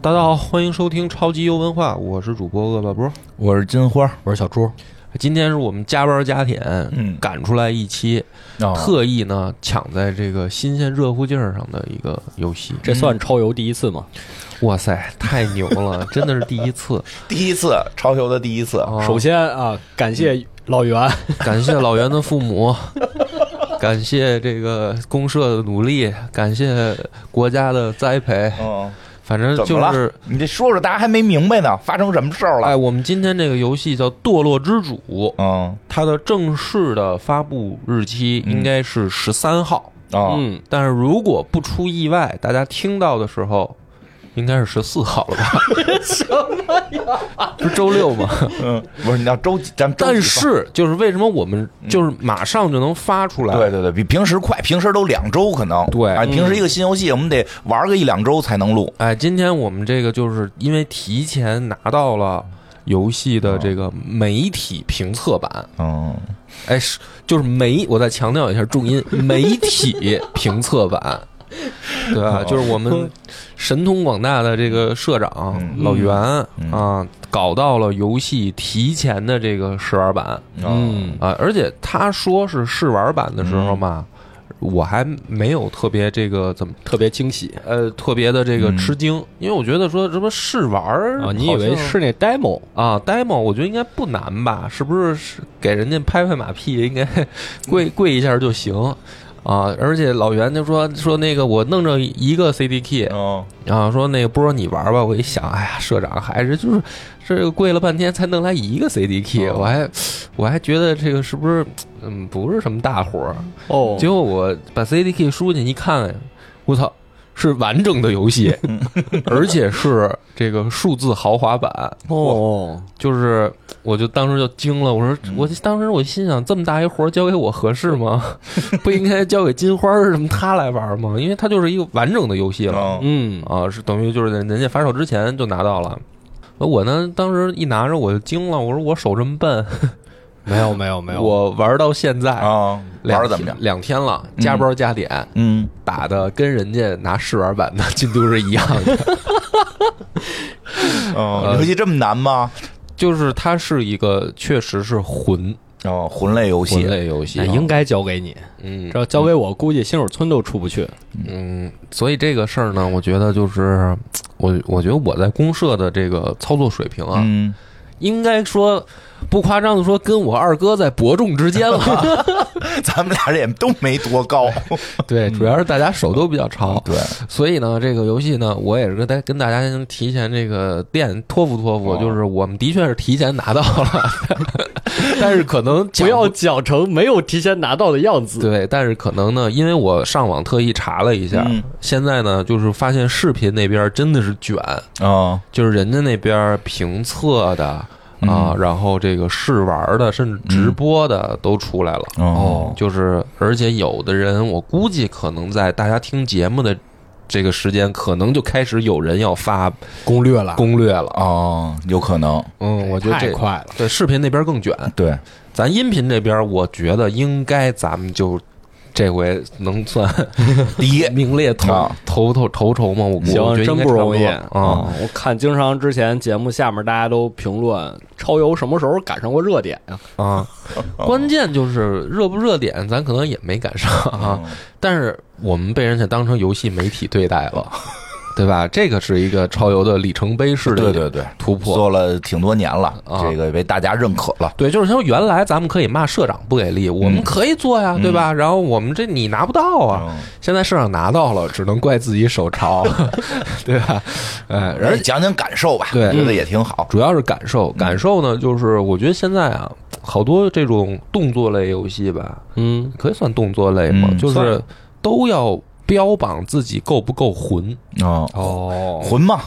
大家好，欢迎收听超级优文化，我是主播恶霸波。我是金花，我是小朱，今天是我们加班加点，嗯。赶出来一期，哦。特意呢抢在这个新鲜热乎劲儿上的一个游戏。这算超游第一次吗？哇塞，太牛了，真的是第一次！第一次超游的第一次，啊首先啊，感谢老袁，感谢老袁的父母，感谢这个公社的努力，感谢国家的栽培，嗯，反正就是。你这说说，大家还没明白呢，发生什么事儿哎，了？我们今天这个游戏叫《堕落之主》，嗯它的正式的发布日期应该是十三号，啊，嗯，但是如果不出意外，大家听到的时候应该是十四号了吧？什么呀？不是周六吗？嗯，不是你要周几，咱但是就是为什么我们就是马上就能发出来？对对对，比平时快，平时都两周可能。对哎，平时一个新游戏，我们得玩个一两周才能录。哎，今天我们这个就是因为提前拿到了游戏的这个媒体评测版，嗯哎，是就是媒，我再强调一下重音，媒体评测版，对啊？就是我们神通广大的这个社长嗯老袁嗯啊，搞到了游戏提前的这个试玩版嗯啊，而且他说是试玩版的时候嘛，我还没有特别这个怎么。特别惊喜呃，特别的这个嗯吃惊，因为我觉得说什么试玩儿啊！你以为是那 demo？啊，demo 我觉得应该不难吧？是不是是给人家拍拍马屁，应该 跪跪一下就行啊？而且老袁就说说那个我弄着一个 CD key 嗯啊，说那个不如你玩吧。我一想，哎呀，社长还是就是这个跪了半天才弄来一个 CD key，、哦我还我还觉得这个是不是嗯不是什么大活儿？哦结果我把 CD key 输进去一看，我操！是完整的游戏，而且是这个数字豪华版，哦，就是，我就当时就惊了，我说，我当时我心想，这么大一活儿交给我合适吗？不应该交给金花儿什么他来玩吗？因为他就是一个完整的游戏了。嗯嗯，啊，是等于就是人家发售之前就拿到了。我呢，当时一拿着我就惊了，我说我手这么笨，没有没有没有，我玩到现在啊，两玩的怎么样？两天了，加班加点，嗯。打的跟人家拿试玩版的进度是一样的。哦，游戏这么难吗？就是它是一个确实是魂。哦，魂类游戏。魂，类游戏那，应该交给你，嗯。这要交给我，估计新手村都出不去。嗯，所以这个事儿呢，我觉得就是我我觉得我在公社的这个操作水平啊，嗯，应该说不夸张的说，跟我二哥在伯仲之间了。咱们俩这也都没多高。对，主要是大家手都比较长，对，所以呢，这个游戏呢，我也是跟大跟大家先提前这个垫托付托付，哦。就是我们的确是提前拿到了，但是可能不要讲成没有提前拿到的样子。对，但是可能呢，因为我上网特意查了一下，嗯。现在呢，就是发现视频那边真的是卷，啊，就是人家那边评测的啊，嗯然后这个试玩的，甚至直播的都出来了。哦，就是，而且有的人，我估计可能在大家听节目的这个时间，可能就开始有人要发攻略了，攻略了。哦，有可能，嗯，我觉得这太快了。对视频那边更卷，对，咱音频这边，我觉得应该咱们就这回能算 第一 名列头啊头头头筹吗？我行，真不容易啊。啊！我看经常之前节目下面大家都评论超游什么时候赶上过热点呀？啊，关键就是热不热点，咱可能也没赶上啊。嗯但是我们被人家当成游戏媒体对待了，对吧？这个是一个超游的里程碑式的对对对，突破。做了挺多年了，啊这个被大家认可了。对，就是说原来咱们可以骂社长不给力，我们可以做呀，对吧？然后我们这你拿不到啊，嗯现在社长拿到了，只能怪自己手潮，对吧？哎，而且讲讲感受吧，对觉得也挺好。主要是感受，感受呢，就是我觉得现在啊，好多这种动作类游戏吧，嗯，可以算动作类嘛，嗯就是都要标榜自己够不够混，哦，哦，混嘛，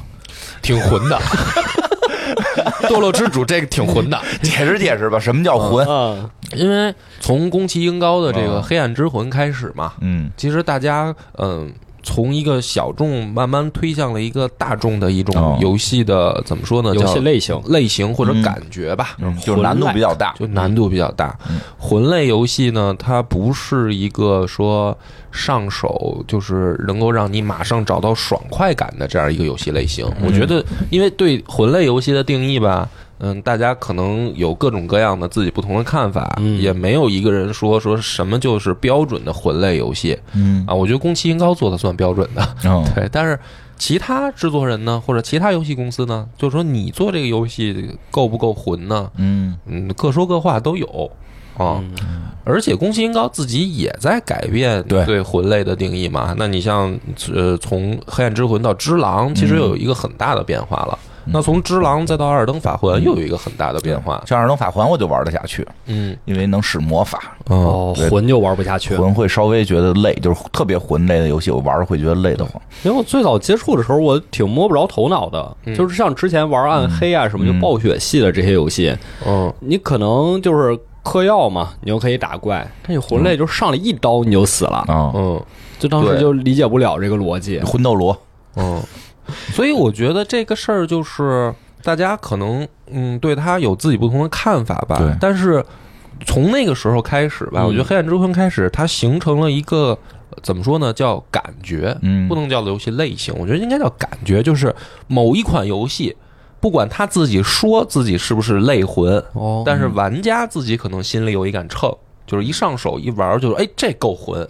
挺混的。堕落之主这个挺混的，解释解释吧，什么叫混？嗯，因为从宫崎英高的这个哦《黑暗之魂》开始嘛，嗯。其实大家嗯从一个小众慢慢推向了一个大众的一哦种游戏的怎么说呢？游戏类型类型或者嗯感觉吧，嗯，就是难度比较大。就难度比较大嗯。魂类游戏呢，它不是一个说上手就是能够让你马上找到爽快感的这样一个游戏类型。嗯我觉得，因为对魂类游戏的定义吧。嗯，大家可能有各种各样的自己不同的看法，嗯也没有一个人说说什么就是标准的魂类游戏嗯啊。我觉得宫崎英高做的算标准的，哦对，但是其他制作人呢，或者其他游戏公司呢，就是说你做这个游戏够不够魂呢？嗯嗯，各说各话都有啊。嗯而且宫崎英高自己也在改变对对魂类的定义嘛。那你像呃，从黑暗之魂到只狼，其实又有一个很大的变化了。那从只狼再到艾尔登法环，又有一个很大的变化。像二等法环我就玩得下去，嗯。因为能使魔法。哦，魂就玩不下去。魂会稍微觉得累，就是特别魂类的游戏，我玩会觉得累得慌。因为我最早接触的时候，我挺摸不着头脑的，嗯。就是像之前玩暗黑啊什么，就暴雪系的这些游戏，嗯，你可能就是嗑药嘛，你就可以打怪，但你魂类就上来一刀你就死了，啊，嗯。就当时就理解不了这个逻辑。魂斗罗，嗯，所以我觉得这个事儿就是大家可能嗯对他有自己不同的看法吧对，但是从那个时候开始吧，嗯。我觉得《黑暗之魂》开始，它形成了一个怎么说呢，叫感觉，嗯。不能叫游戏类型，我觉得应该叫感觉，就是某一款游戏。不管他自己说自己是不是类魂，哦但是玩家自己可能心里有一杆秤，就是一上手一玩就是哎这够魂，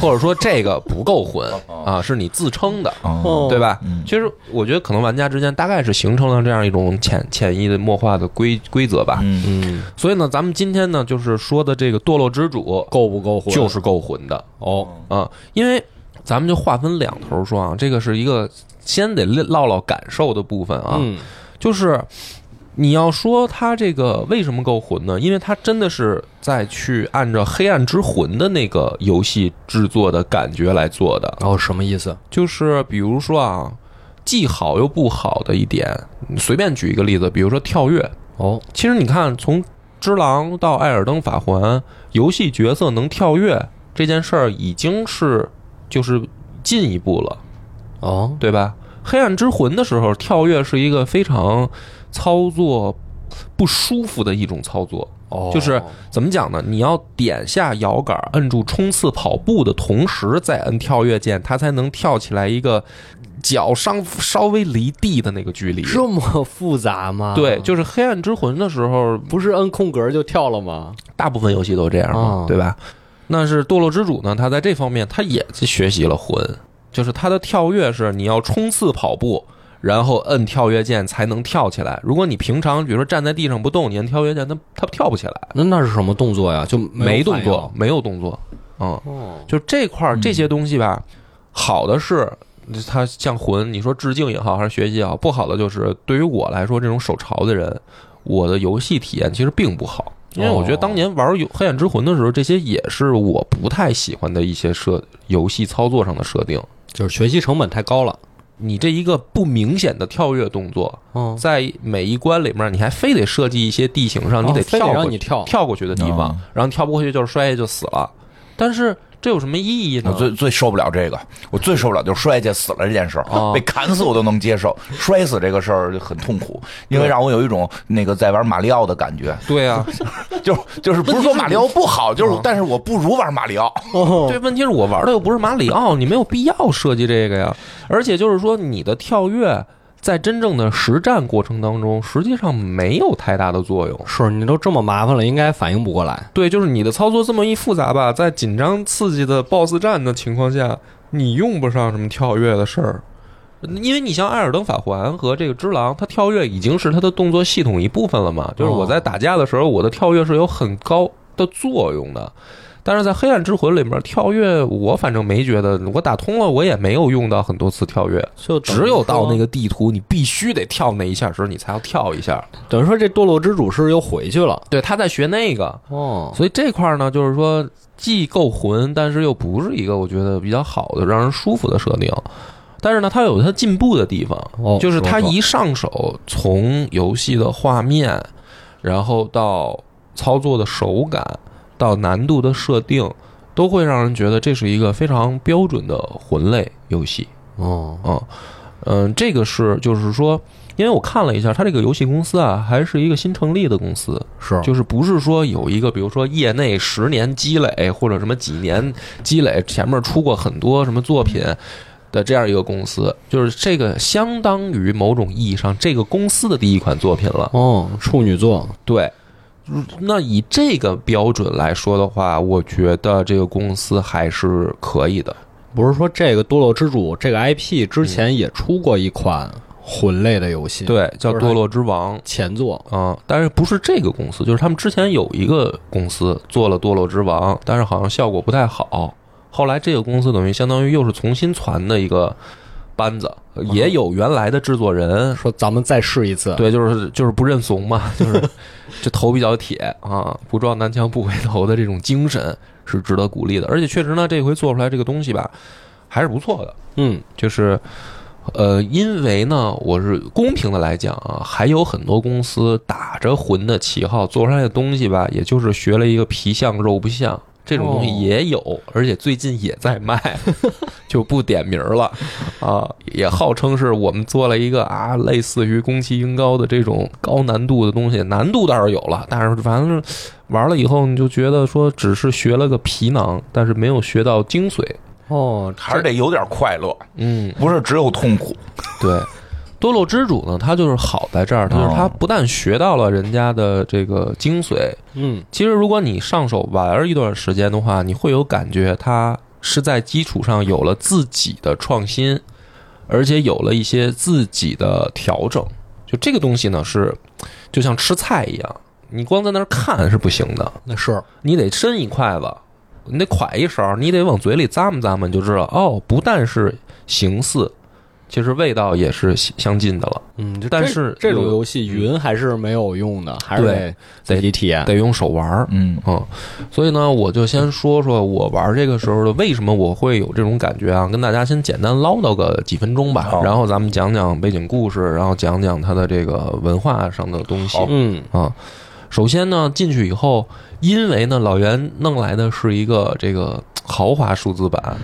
或者说这个不够混啊，是你自称的，哦，对吧？嗯？其实我觉得可能玩家之间大概是形成了这样一种潜潜移的默化的规规则吧。嗯。嗯，所以呢，咱们今天呢就是说的这个堕落之主够不够混？就是够混的。哦，啊，因为咱们就划分两头说啊，这个是一个先得唠唠感受的部分啊，嗯。就是你要说它这个为什么够混呢？因为它真的是在去按照《黑暗之魂》的那个游戏制作的感觉来做的，哦什么意思？就是比如说啊，既好又不好的一点，你随便举一个例子，比如说跳跃。哦，其实你看，从《只狼》到《艾尔登法环》，游戏角色能跳跃这件事儿已经是就是进一步了，哦，对吧？黑暗之魂的时候，跳跃是一个非常操作不舒服的一种操作。哦，就是怎么讲呢？你要点下摇杆，摁住冲刺跑步的同时，再摁跳跃键，它才能跳起来一个脚上稍微离地的那个距离。这么复杂吗？对，就是黑暗之魂的时候，不是摁空格就跳了吗？大部分游戏都这样嘛，哦对吧？那是堕落之主呢，他在这方面他也学习了魂，就是他的跳跃是你要冲刺跑步，然后摁跳跃键才能跳起来。如果你平常比如说站在地上不动，你摁跳跃键，它它跳不起来，那那是什么动作呀？就没动作，没有动作，嗯，哦，就这块儿这些东西吧，好的是它像魂，你说致敬也好，还是学习也好；不好的就是对于我来说，这种手潮的人，我的游戏体验其实并不好。因为我觉得当年玩《游黑暗之魂》的时候，这些也是我不太喜欢的一些设游戏操作上的设定。就是学习成本太高了。你这一个不明显的跳跃动作，哦，在每一关里面，你还非得设计一些地形上，你得哦非得跳过去、让你跳。跳过去的地方，嗯。然后跳不过去就是摔下就死了。但是这有什么意义呢？我最最受不了这个，我最受不了就是摔下去死了这件事儿，哦。被砍死我都能接受，摔死这个事儿就很痛苦，因为让我有一种那个在玩马里奥的感觉，对啊，就就是不是说马里奥不好，就是但是我不如玩马里奥，对，问题是我玩的又不是马里奥，你没有必要设计这个呀。而且就是说，你的跳跃在真正的实战过程当中，实际上没有太大的作用。是你都这么麻烦了，应该反应不过来。对，就是你的操作这么一复杂吧，在紧张刺激的 BOSS 战的情况下，你用不上什么跳跃的事儿。因为你像《艾尔登法环》和这个《只狼》，它跳跃已经是它的动作系统一部分了嘛。就是我在打架的时候，我的跳跃是有很高的作用的。但是在《黑暗之魂》里面，跳跃我反正没觉得，我打通了，我也没有用到很多次跳跃。就只有到那个地图，你必须得跳那一下时，你才要跳一下。等于说这堕落之主是又回去了。对，他在学那个，哦，所以这块儿呢，就是说既够魂，但是又不是一个我觉得比较好的、让人舒服的设定。但是呢，它有它进步的地方，哦就是它一上手，从游戏的画面，然后到操作的手感，到难度的设定，都会让人觉得这是一个非常标准的魂类游戏。哦，嗯嗯，这个是就是说，因为我看了一下，它这个游戏公司啊，还是一个新成立的公司，是就是不是说有一个，比如说业内十年积累或者什么几年积累，前面出过很多什么作品的这样一个公司，就是这个相当于某种意义上这个公司的第一款作品了。哦，处女座，对，那以这个标准来说的话，我觉得这个公司还是可以的。不是说这个堕落之主这个 IP 之前也出过一款魂类的游戏，，对，叫堕落之王。前作，啊、但是不是这个公司，就是他们之前有一个公司做了《堕落之王》，但是好像效果不太好。后来这个公司等于相当于又是重新传的一个班子，也有原来的制作人，说咱们再试一次，，对，就是就是不认怂嘛，就是这头比较铁啊，不撞南墙不回头的这种精神是值得鼓励的。而且确实呢，这回做出来这个东西吧，还是不错的。嗯，就是，呃，因为呢，我是公平的来讲啊，还有很多公司打着魂的旗号做出来的东西吧，也就是学了一个皮相肉不像。这种东西哦也有，而且最近也在卖，就不点名了啊。也号称是我们做了一个啊，类似于宫崎英高的这种高难度的东西，难度倒是有了，但是反正是玩了以后你就觉得说只是学了个皮囊，但是没有学到精髓。哦，还是得有点快乐，嗯，不是只有痛苦。对，多洛之主呢，他就是好在这儿，就是他不但学到了人家的这个精髓，嗯，其实如果你上手玩一段时间的话，你会有感觉，他是在基础上有了自己的创新，而且有了一些自己的调整。就这个东西呢，是就像吃菜一样，你光在那儿看是不行的，那是，你得伸一筷子，你得㧟一勺，你得往嘴里咂摸咂摸，你就知道哦，不但是形似，其实味道也是相相近的了。嗯，就但是这种游戏云还是没有用的，还是对得自己体验，得用手玩儿，嗯。嗯，所以呢，我就先说说我玩这个时候的为什么我会有这种感觉啊，跟大家先简单唠叨个几分钟吧，然后咱们讲讲背景故事，然后讲讲它的这个文化上的东西。嗯，啊。首先呢，进去以后，因为呢老袁弄来的是一个这个豪华数字版，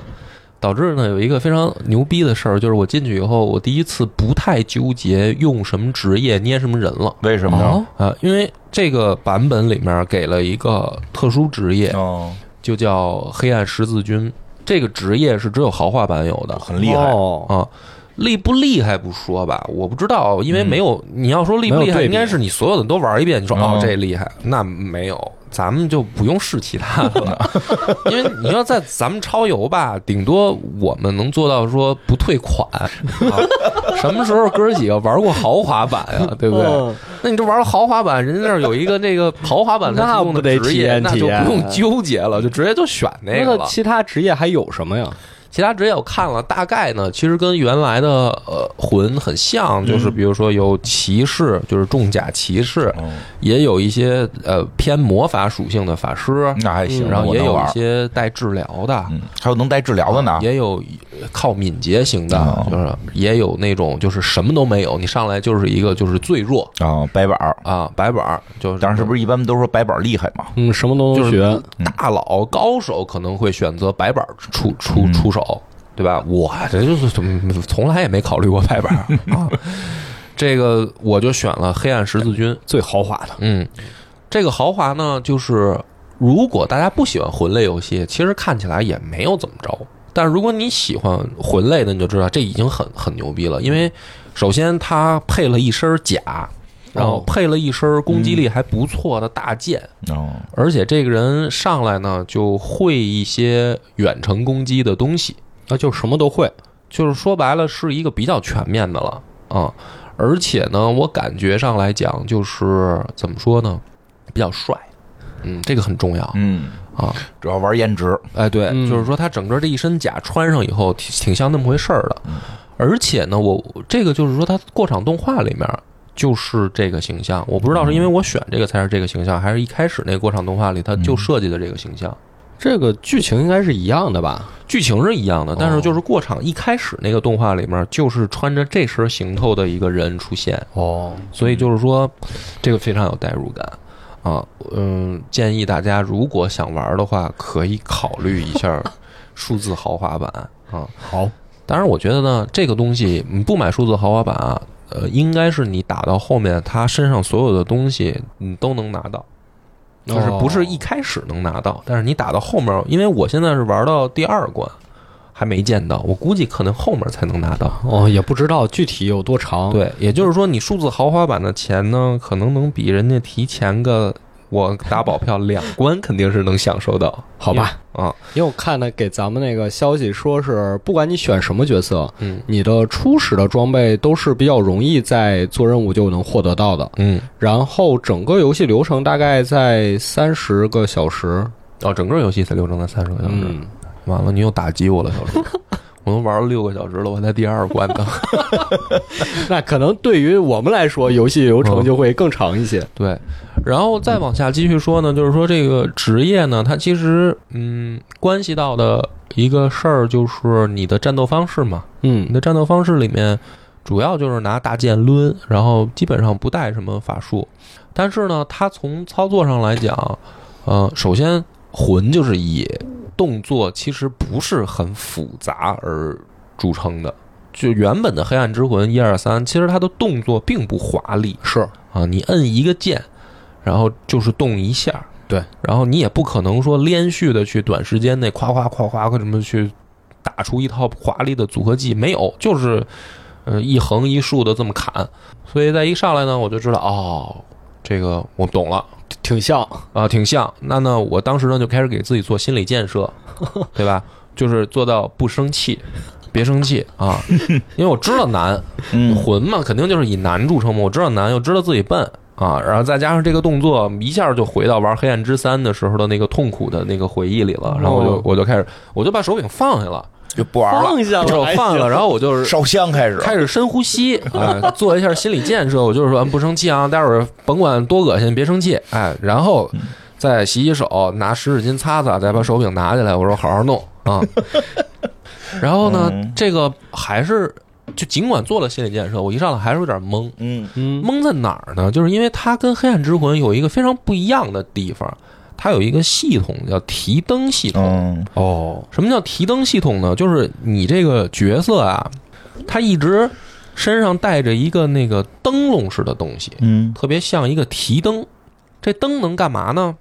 导致呢有一个非常牛逼的事儿，就是我进去以后，我第一次不太纠结用什么职业捏什么人了。为什么呢？哦，啊，因为这个版本里面给了一个特殊职业，哦，就叫黑暗十字军。这个职业是只有豪华版有的很厉害。哦，啊，厉不厉害不说吧，我不知道，因为没有。你要说厉不厉害，应该是你所有的都玩一遍，你说哦哦这厉害，那没有。咱们就不用试其他的 了，因为你要在咱们超游吧，顶多我们能做到说不退款。啊、什么时候哥儿几个玩过豪华版呀？对不对？嗯那你这玩豪华版，人家那儿有一个那个豪华版的 那提供的不得职业，体验那就不用纠结了，就直接就选那个了。那其他职业还有什么呀？其他职业我看了，大概呢，其实跟原来的呃魂很像，就是比如说有骑士，就是重甲骑士，哦也有一些呃偏魔法属性的法师，那还行，嗯然后也有一些带治疗的。嗯，还有能带治疗的呢。也有靠敏捷型的哦，就是也有那种就是什么都没有，你上来就是一个就是最弱啊，白板儿。啊白板儿，就是当然，是不是一般都说白板儿厉害嘛？嗯，什么都就是能学，大佬高手可能会选择白板出出嗯出手，对吧？我这就是从从来也没考虑过白板 啊。这个我就选了黑暗十字军，最豪华的。嗯，这个豪华呢，就是如果大家不喜欢魂类游戏，其实看起来也没有怎么着。但是如果你喜欢魂类的，你就知道这已经很很牛逼了，因为首先它配了一身甲，然后哦配了一身攻击力还不错的大剑。哦，而且这个人上来呢，就会一些远程攻击的东西，那就什么都会。就是说白了是一个比较全面的了啊。而且呢，我感觉上来讲，就是怎么说呢，比较帅，嗯，这个很重要嗯，啊。主要玩颜值。哎，对，嗯就是说他整个这一身甲穿上以后，挺挺像那么回事儿的。嗯而且呢，我这个就是说，他过场动画里面就是这个形象。我不知道是因为我选这个才是这个形象，还是一开始那个过场动画里他就设计的这个形象。这个剧情应该是一样的吧？剧情是一样的，但是就是过场一开始那个动画里面，就是穿着这身行头的一个人出现，哦，所以就是说，这个非常有代入感啊，嗯，建议大家如果想玩的话，可以考虑一下 数字豪华版啊。好，当然，我觉得呢，这个东西你不买数字豪华版啊，呃，应该是你打到后面，他身上所有的东西你都能拿到，就是不是一开始能拿到，但是你打到后面，因为我现在是玩到第二关，还没见到，我估计可能后面才能拿到。哦，也不知道具体有多长。，对，也就是说，你数字豪华版的钱呢，可能能比人家提前个，我打保票两关肯定是能享受到，好吧。啊，因为我看呢给咱们那个消息说是，不管你选什么角色，嗯。你的初始的装备都是比较容易在做任务就能获得到的。嗯，然后整个游戏流程大概在三十个小时。哦，整个游戏才流程在三十个小时，嗯，完了，你又打击我了，小叔，我都玩了六个小时了，我在第二关呢。那可能对于我们来说，游戏流程嗯就会更长一些。对，然后再往下继续说呢，就是说这个职业呢，它其实嗯关系到的一个事儿就是你的战斗方式嘛。嗯你的战斗方式里面，主要就是拿大剑抡，然后基本上不带什么法术。但是呢，它从操作上来讲，呃，首先魂就是以动作其实不是很复杂而著称的。就原本的黑暗之魂一二三，其实它的动作并不华丽是，啊，你摁一个键，然后就是动一下，对，然后你也不可能说连续的去短时间内夸夸夸夸夸什么去打出一套华丽的组合技，没有，就是呃一横一竖的这么砍。所以在一上来呢，我就知道哦，这个我懂了挺像。啊，挺像。那呢，我当时呢就开始给自己做心理建设，对吧？就是做到不生气。别生气啊，因为我知道难，嗯魂嘛，肯定就是以难著称嘛。我知道难，又知道自己笨啊，然后再加上这个动作，一下就回到玩《黑暗之三》的时候的那个痛苦的那个回忆里了。然后我就哦我就开始，我就把手柄放下了，就不玩了，放下就是我了，放下了，然后我就是烧香开始，开始深呼吸，哎，做一下心理建设。我就是说，嗯不生气啊，待会儿甭管多恶心，别生气，哎，然后再洗洗手，拿湿纸巾擦擦，再把手柄拿起来，我说好好弄啊。然后呢，嗯这个还是就尽管做了心理建设，我一上来还是有点懵。嗯嗯，懵在哪儿呢？就是因为它跟黑暗之魂有一个非常不一样的地方，它有一个系统叫提灯系统。嗯哦，什么叫提灯系统呢？就是你这个角色啊，他一直身上带着一个那个灯笼似的东西，嗯，特别像一个提灯。这灯能干嘛呢？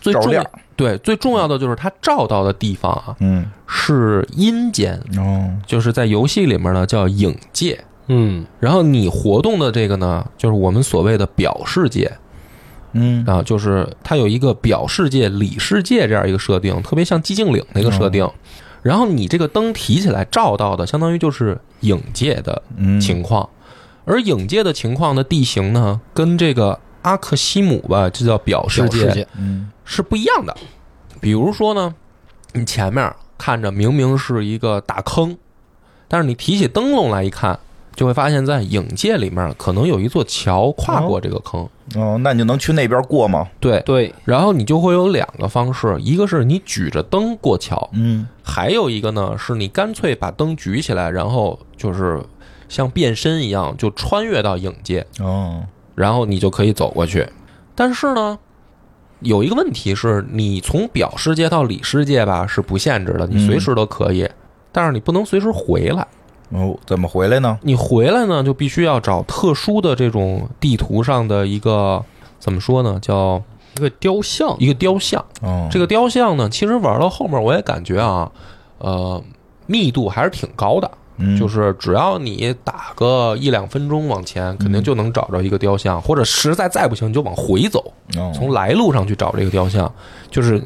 最重要对最重要的就是它照到的地方啊嗯是阴间，哦就是在游戏里面呢叫影界。嗯然后你活动的这个呢，就是我们所谓的表世界嗯啊，就是它有一个表世界、里世界这样一个设定，特别像寂静岭那个设定。然后你这个灯提起来照到的，相当于就是影界的嗯情况，而影界的情况的地形呢，跟这个阿克西姆吧，这叫表世界，世界，嗯是不一样的。比如说呢，你前面看着明明是一个大坑，但是你提起灯笼来一看，就会发现，在影界里面可能有一座桥跨过这个坑。哦，那你就能去那边过吗？对，对，然后你就会有两个方式，一个是你举着灯过桥，嗯还有一个呢是你干脆把灯举起来，然后就是像变身一样就穿越到影界，哦然后你就可以走过去。但是呢，有一个问题是你从表世界到里世界吧是不限制的，你随时都可以，但是你不能随时回来。哦，怎么回来呢？你回来呢，就必须要找特殊的这种地图上的一个怎么说呢，叫一个雕像，一个雕像。哦，这个雕像呢，其实玩到后面我也感觉啊，呃，密度还是挺高的。嗯就是只要你打个一两分钟往前，肯定就能找着一个雕像，或者实在再不行，你就往回走，哦从来路上去找这个雕像，就是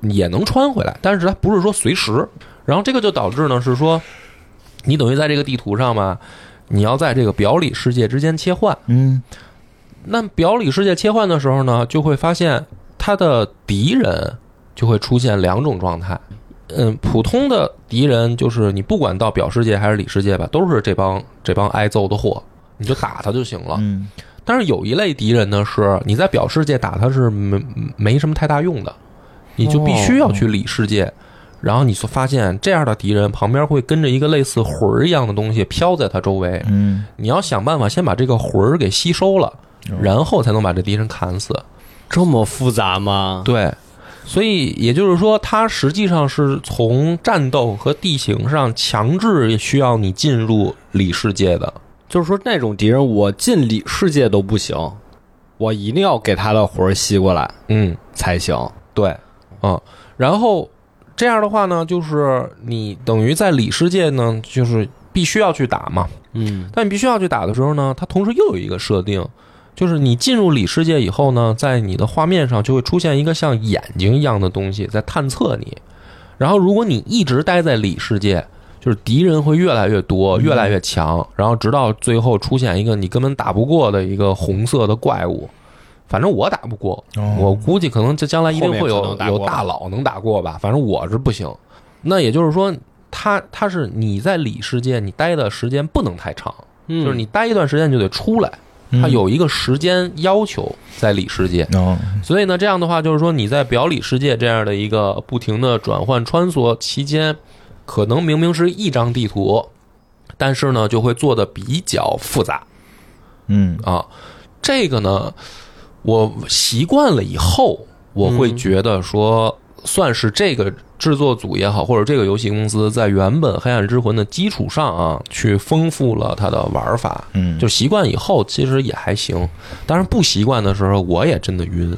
也能穿回来，但是它不是说随时。然后这个就导致呢是说，你等于在这个地图上嘛，你要在这个表里世界之间切换。嗯那表里世界切换的时候呢，就会发现他的敌人就会出现两种状态。嗯，普通的敌人就是你不管到表世界还是里世界吧，都是这帮这帮挨揍的货，你就打他就行了。嗯但是有一类敌人呢，是你在表世界打他是没没什么太大用的，你就必须要去里世界。然后你就发现这样的敌人旁边会跟着一个类似魂儿一样的东西飘在他周围，嗯你要想办法先把这个魂儿给吸收了，然后才能把这敌人砍死。这么复杂吗？对，所以也就是说，它实际上是从战斗和地形上强制需要你进入里世界的。就是说那种敌人，我进里世界都不行，我一定要给他的魂儿吸过来嗯，才行。对，嗯，然后这样的话呢，就是你等于在里世界呢，就是必须要去打嘛。嗯但你必须要去打的时候呢，它同时又有一个设定，就是你进入里世界以后呢，在你的画面上就会出现一个像眼睛一样的东西在探测你。然后，如果你一直待在里世界，就是敌人会越来越多，越来越强，然后直到最后出现一个你根本打不过的一个红色的怪物。反正我打不过，哦我估计可能这将来一定会有有大佬能打过吧。反正我是不行。那也就是说，他他是你在里世界你待的时间不能太长，嗯，就是你待一段时间就得出来，它有一个时间要求在里世界。哦，所以呢，这样的话就是说你在表里世界这样的一个不停的转换穿梭期间，可能明明是一张地图，但是呢就会做的比较复杂嗯啊。这个呢，我习惯了以后，我会嗯觉得说，算是这个制作组也好，或者这个游戏公司在原本《黑暗之魂》的基础上啊，去丰富了它的玩法。嗯，就习惯以后，其实也还行。但是不习惯的时候，我也真的晕。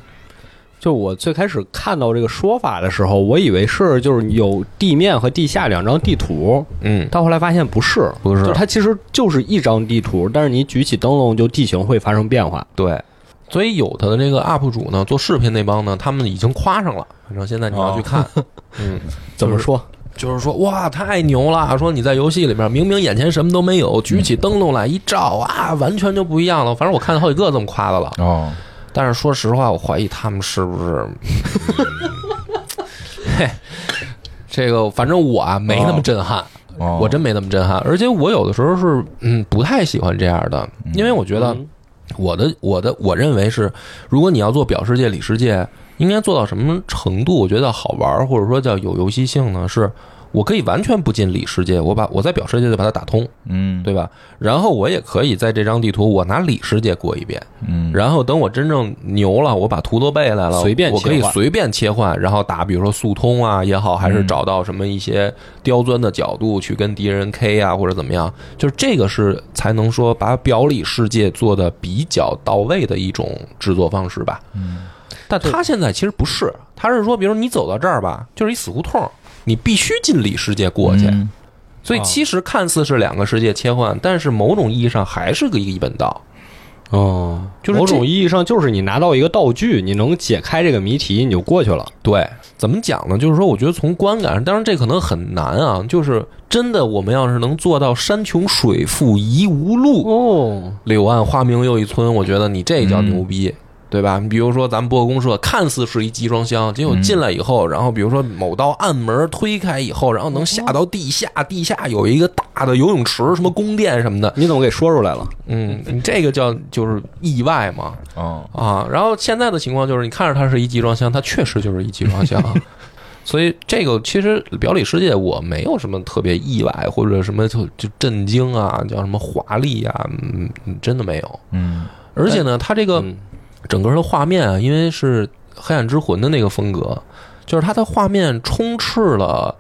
就我最开始看到这个说法的时候，我以为是就是有地面和地下两张地图，嗯，到后来发现不是，不是就它其实就是一张地图，但是你举起灯笼，就地形会发生变化。对。所以有的这个 UP 主呢，做视频那帮呢，他们已经夸上了。反正现在你要去看，嗯，怎么说？就是说哇，太牛了！说你在游戏里面明明眼前什么都没有，举起灯笼来一照啊，完全就不一样了。反正我看到好几个这么夸的了。哦，但是说实话，我怀疑他们是不是，嘿，这个反正我啊没那么震撼。哦我真没那么震撼，而且我有的时候是嗯不太喜欢这样的，因为我觉得嗯我的我的我认为是，如果你要做表世界里世界，应该做到什么程度？我觉得好玩或者说叫有游戏性呢？是我可以完全不进里世界，我把我在表世界就把它打通，嗯，对吧？然后我也可以在这张地图我拿里世界过一遍，嗯，然后等我真正牛了，我把图都背来了，随便我可以随便切换，然后打，比如说速通啊也好，还是嗯找到什么一些刁钻的角度去跟敌人 K 啊，或者怎么样，就是这个是才能说把表里世界做的比较到位的一种制作方式吧。嗯，但他现在其实不是，他是说，比如你走到这儿吧，就是一死胡同，你必须进里世界过去，嗯所以其实看似是两个世界切换，但是某种意义上还是个一本道。哦，就是某种意义上就是你拿到一个道具，你能解开这个谜题，你就过去了。对，怎么讲呢？就是说，我觉得从观感上，当然这可能很难啊。就是真的，我们要是能做到山穷水复疑无路，哦，柳暗花明又一村，我觉得你这叫牛逼。对吧？你比如说，咱们播公社看似是一集装箱，结果进来以后，然后比如说某道暗门推开以后，然后能下到地下，地下有一个大的游泳池，什么宫殿什么的，你怎么给说出来了？嗯，你这个叫就是意外嘛。哦，啊，然后现在的情况就是，你看着它是一集装箱，它确实就是一集装箱，所以这个其实表里世界我没有什么特别意外或者什么就就震惊啊，叫什么华丽啊，嗯，嗯真的没有。嗯而且呢，它这个嗯整个的画面啊，因为是《黑暗之魂》的那个风格，就是它的画面充斥了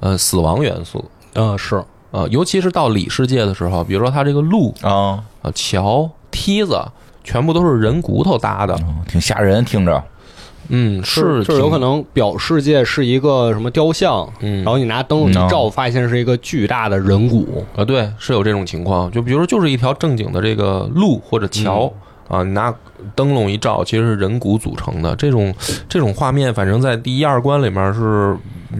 呃死亡元素嗯，是啊、呃尤其是到里世界的时候，比如说它这个路啊，啊、桥、梯子，全部都是人骨头搭的。哦挺吓人，听着，嗯，是就是有可能表世界是一个什么雕像，嗯，然后你拿灯笼一照，发现是一个巨大的人骨。啊，对，是有这种情况。就比如说，就是一条正经的这个路或者桥、啊，你拿灯笼一照，其实是人骨组成的。这种这种画面，反正在第一二关里面是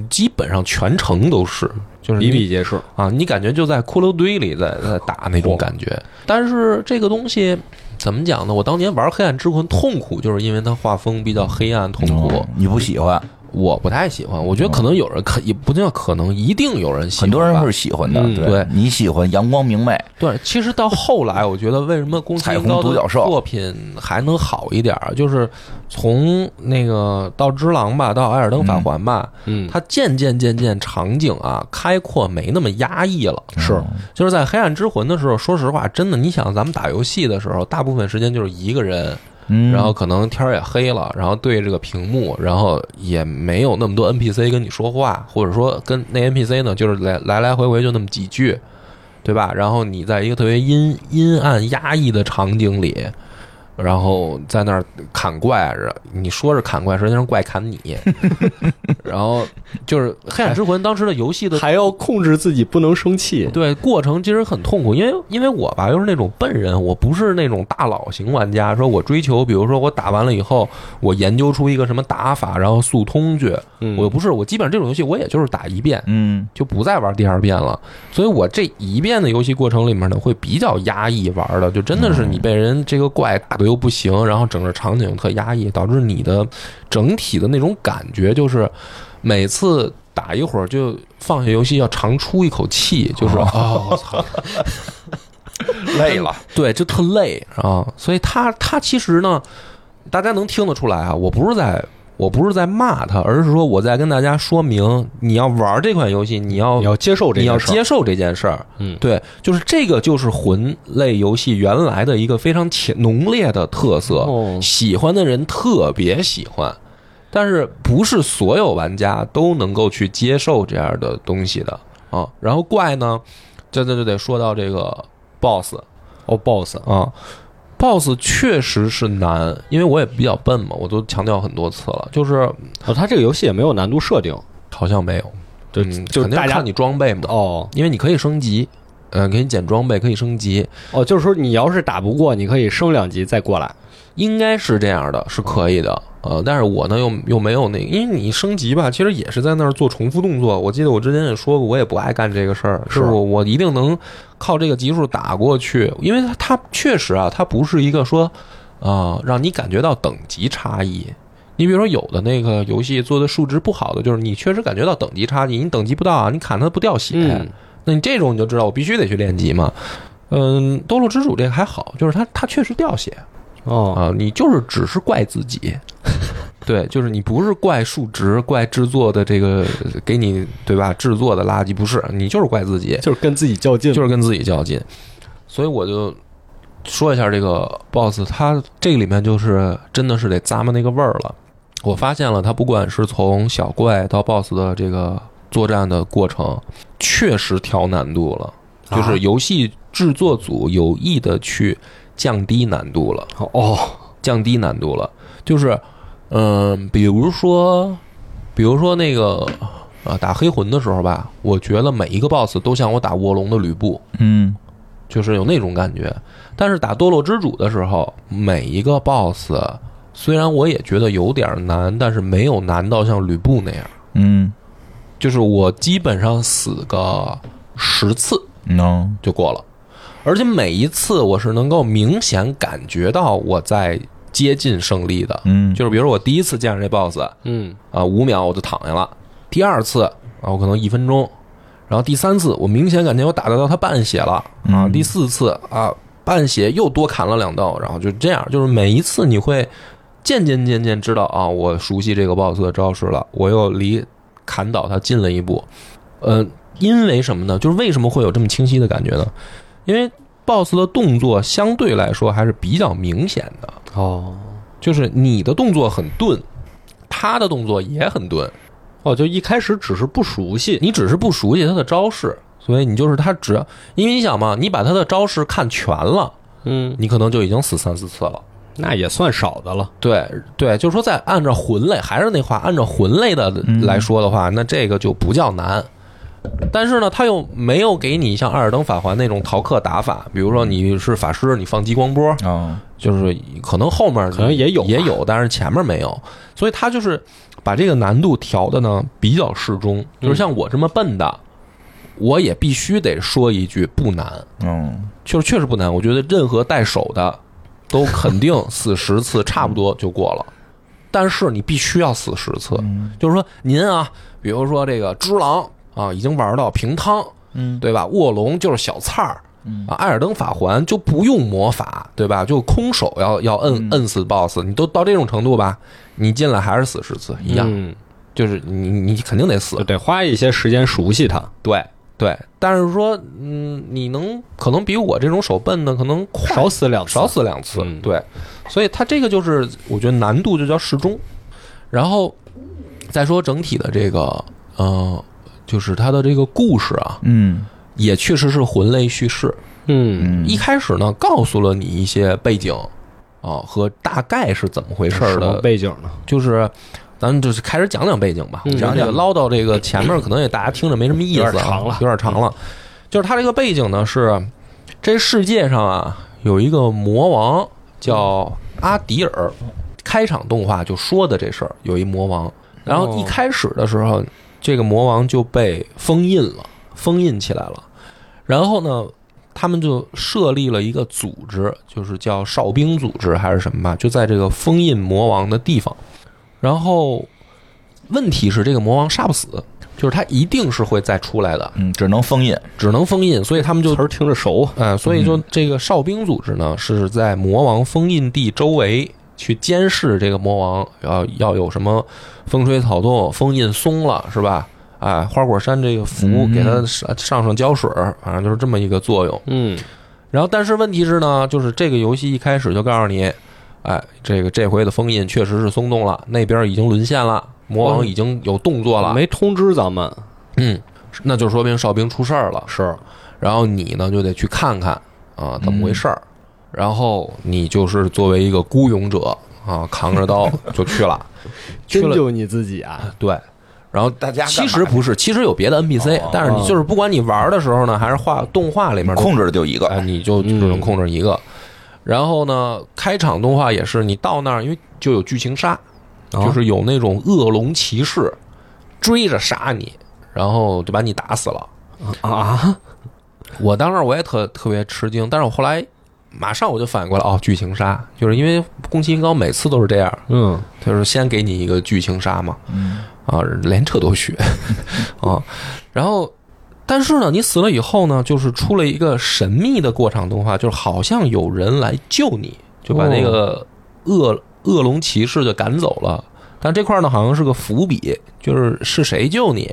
基本上全程都是，就是比比皆是。啊，你感觉就在骷髅堆里在在打那种感觉。但是这个东西怎么讲呢？我当年玩《黑暗之魂》痛苦，就是因为它画风比较黑暗，痛苦。哦你不喜欢，我不太喜欢，我觉得可能有人可也不叫可能，一定有人喜欢。很多人是喜欢的，嗯对你喜欢阳光明媚，对，其实到后来，我觉得为什么宫崎彩虹英高的独角兽。作品还能好一点儿，就是从那个到《只狼》吧，到《艾尔登法环》吧，嗯，它渐渐渐渐场景啊开阔，没那么压抑了。是。就是在《黑暗之魂》的时候，说实话，真的，你想咱们打游戏的时候，大部分时间就是一个人，然后可能天儿也黑了，然后对着个屏幕，然后也没有那么多 NPC 跟你说话，或者说跟那 NPC 呢，就是来来来回回就那么几句，对吧？然后你在一个特别阴阴暗压抑的场景里，然后在那儿砍怪，你说是砍怪，实际上怪砍你。然后就是《黑暗之魂》当时的游戏的还要控制自己不能生气。对，过程其实很痛苦，因为因为我吧又是那种笨人，我不是那种大佬型玩家，说我追求，比如说我打完了以后，我研究出一个什么打法，然后速通去，嗯我又不是，我基本上这种游戏我也就是打一遍。嗯就不再玩第二遍了，所以我这一遍的游戏过程里面呢，会比较压抑玩的，就真的是你被人这个怪打的又不行，然后整个场景特压抑，导致你的整体的那种感觉就是每次打一会儿就放下游戏要长出一口气，就是啊，我操，累了，对，就特累啊。所以他他其实呢，大家能听得出来啊，我不是在。我不是在骂他，而是说我在跟大家说明，你要玩这款游戏，你要你要接受这你要件事儿接受这件事儿。嗯对，就是这个就是魂类游戏原来的一个非常强浓烈的特色，哦喜欢的人特别喜欢，但是不是所有玩家都能够去接受这样的东西的啊。然后怪呢，这这就得说到这个 BOSS 哦，BOSS 啊。BOSS 确实是难，因为我也比较笨嘛，我都强调很多次了，就是哦，它这个游戏也没有难度设定，好像没有，就嗯就大家肯定看你装备嘛，哦因为你可以升级，嗯、给你捡装备，可以升级，哦，就是说你要是打不过，你可以升两级再过来。应该是这样的，是可以的。呃，但是我呢又又没有那个，因为你升级吧，其实也是在那儿做重复动作。我记得我之前也说过，我也不爱干这个事儿，是我我一定能靠这个级数打过去，因为它它确实啊，它不是一个说啊、让你感觉到等级差异。你比如说，有的那个游戏做的数值不好的，就是你确实感觉到等级差异，你等级不到啊，你砍它不掉血，嗯那你这种你就知道我必须得去练级嘛。嗯，堕落之主这个还好，就是它它确实掉血，哦啊，你就是只是怪自己，对，就是你不是怪数值，怪制作的这个给你对吧？制作的垃圾不是，你就是怪自己，就是跟自己较劲，就是跟自己较劲。所以我就说一下这个 boss，他这个里面就是真的是得咂摸那个味儿了。我发现了，他不管是从小怪到 boss 的这个作战的过程，确实调难度了，就啊是游戏制作组有意的去降低难度了。哦降低难度了，就是，嗯、比如说，比如说那个，啊，打黑魂的时候吧，我觉得每一个 BOSS 都像我打卧龙的吕布，嗯就是有那种感觉。但是打堕落之主的时候，每一个 BOSS 虽然我也觉得有点难，但是没有难到像吕布那样。嗯就是我基本上死个十次能就过了，而且每一次我是能够明显感觉到我在接近胜利的。嗯就是比如说我第一次见着这 boss 嗯啊，五秒我就躺下了；第二次啊，我可能一分钟；然后第三次我明显感觉我打得到他半血了啊；嗯第四次啊，半血又多砍了两刀，然后就这样，就是每一次你会渐渐渐渐知道啊，我熟悉这个 boss 的招式了，我又离砍倒他近了一步。呃，因为什么呢？就是为什么会有这么清晰的感觉呢？因为 boss 的动作相对来说还是比较明显的。哦就是你的动作很钝，他的动作也很钝，哦，就一开始只是不熟悉，你只是不熟悉他的招式，所以你就是他只要，因为你想嘛，你把他的招式看全了，嗯，你可能就已经死三四次了。那也算少的了。对对，就是说，在按照魂类，还是那话，按照魂类的来说的话，那这个就不叫难。但是呢，他又没有给你像《艾尔登法环》那种逃课打法，比如说你是法师，你放激光波，啊就是可能后面可能也有也有，但是前面没有，所以他就是把这个难度调的呢比较适中。就是像我这么笨的，我也必须得说一句不难，嗯就是确实不难。我觉得任何带手的都肯定死十次差不多就过了，但是你必须要死十次。就是说您啊，比如说这个只狼啊，已经玩到平汤，嗯对吧？卧龙就是小菜儿。嗯啊，艾尔登法环就不用魔法，对吧？就空手要要摁摁死 BOSS，你都到这种程度吧，你进来还是死十次一样，嗯，就是你你肯定得死就，得花一些时间熟悉它。对对，但是说，嗯，你能可能比我这种手笨的可能快少死两次，少死两次，嗯对，所以它这个就是我觉得难度就叫适中，然后再说整体的这个，呃，就是它的这个故事啊，嗯也确实是魂类叙事。嗯嗯一开始呢，告诉了你一些背景啊和大概是怎么回事儿的，背景呢？就是。咱们就是开始讲讲背景吧，嗯讲讲唠叨这个前面可能也大家听着没什么意思啊，有点长了有点长了。就是它这个背景呢是，这世界上啊有一个魔王叫阿迪尔，开场动画就说的这事儿，有一魔王。然后一开始的时候，这个魔王就被封印了，封印起来了。然后呢，他们就设立了一个组织，就是叫哨兵组织还是什么吧，就在这个封印魔王的地方。然后问题是，这个魔王杀不死，就是他一定是会再出来的，嗯，只能封印。只能封印，所以他们就词儿听着熟啊。哎，所以就这个哨兵组织呢，是在魔王封印地周围去监视这个魔王，要要有什么风吹草动，封印松了是吧？哎，花果山这个符嗯给它上上上胶水儿，反正就是这么一个作用。嗯。然后，但是问题是呢，就是这个游戏一开始就告诉你，哎，这个这回的封印确实是松动了，那边已经沦陷了，魔王已经有动作了，没通知咱们。嗯，那就说明哨兵出事儿了。是。然后你呢就得去看看啊怎么回事儿，然后你就是作为一个孤勇者啊，扛着刀 就去了，去了真就你自己啊？对。然后大家干嘛其实不是，其实有别的 NPC，、哦但是你就是不管你玩的时候呢，还是画动画里面的控制的就一个。哎，你就只能控制一个。然后呢，开场动画也是你到那儿，因为就有剧情杀，哦就是有那种恶龙骑士追着杀你，然后就把你打死了。啊，我当时我也特特别吃惊，但是我后来马上我就反应过来，哦，剧情杀，就是因为宫崎英高每次都是这样，嗯就是先给你一个剧情杀嘛，嗯啊，连这都学 啊，然后。但是呢，你死了以后呢，就是出了一个神秘的过场动画，就是好像有人来救你，就把那个恶恶龙骑士就赶走了。但这块儿呢，好像是个伏笔，就是是谁救你，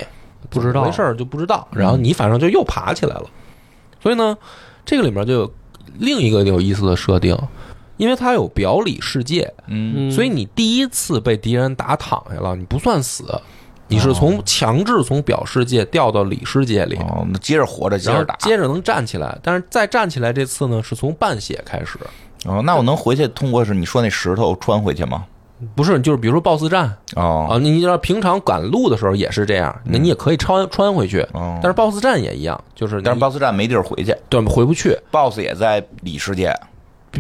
不知道没事儿就不知道。然后你反正就又爬起来了。所以呢，这个里面就有另一个有意思的设定，因为它有表里世界，嗯嗯，所以你第一次被敌人打躺下了，你不算死，你是从强制从表世界掉到里世界里，哦，那接着活着，接着打。接着能站起来。但是再站起来这次呢，是从半血开始，哦，那我能回去通过是你说那石头穿回去吗？不是就是比如说 BOSS 战哦。啊，你知道平常赶路的时候也是这样，那你也可以穿穿回去。哦，但是 BOSS 战也一样，就是但是 BOSS 战没地儿回去。对回不去，，BOSS 也在里世界。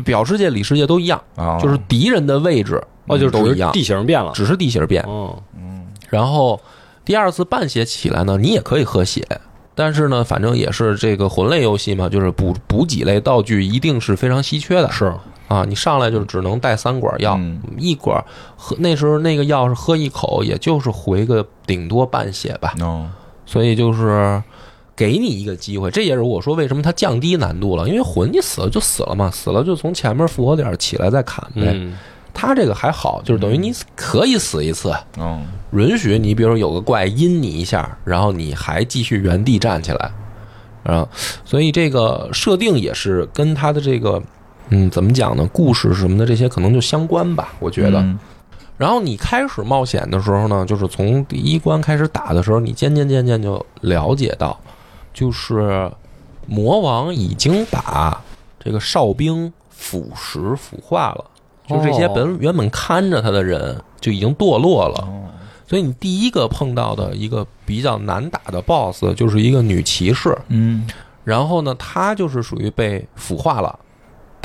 表世界、里世界都一样，啊，就是敌人的位置哦，就是都一样，地形变了。只是地形变。嗯嗯，然后第二次半血起来呢，你也可以喝血，但是呢，反正也是这个魂类游戏嘛，就是补补给类道具一定是非常稀缺的。是啊。你上来就只能带三管药，嗯一管喝那时候那个药是喝一口，也就是回个顶多半血吧，哦，所以就是。给你一个机会，这也是我说为什么它降低难度了，因为魂你死了就死了嘛，死了就从前面复活点起来再砍呗。嗯它这个还好，就是等于你可以死一次，嗯允许你，比如说有个怪阴你一下，然后你还继续原地站起来，啊，所以这个设定也是跟他的这个，嗯，怎么讲呢？故事什么的这些可能就相关吧，我觉得。嗯然后你开始冒险的时候呢，就是从第一关开始打的时候，你渐渐渐渐就了解到，就是魔王已经把这个哨兵腐蚀腐化了，就这些哦本原本看着他的人就已经堕落了。哦所以你第一个碰到的一个比较难打的 BOSS 就是一个女骑士，嗯然后呢，她就是属于被腐化了，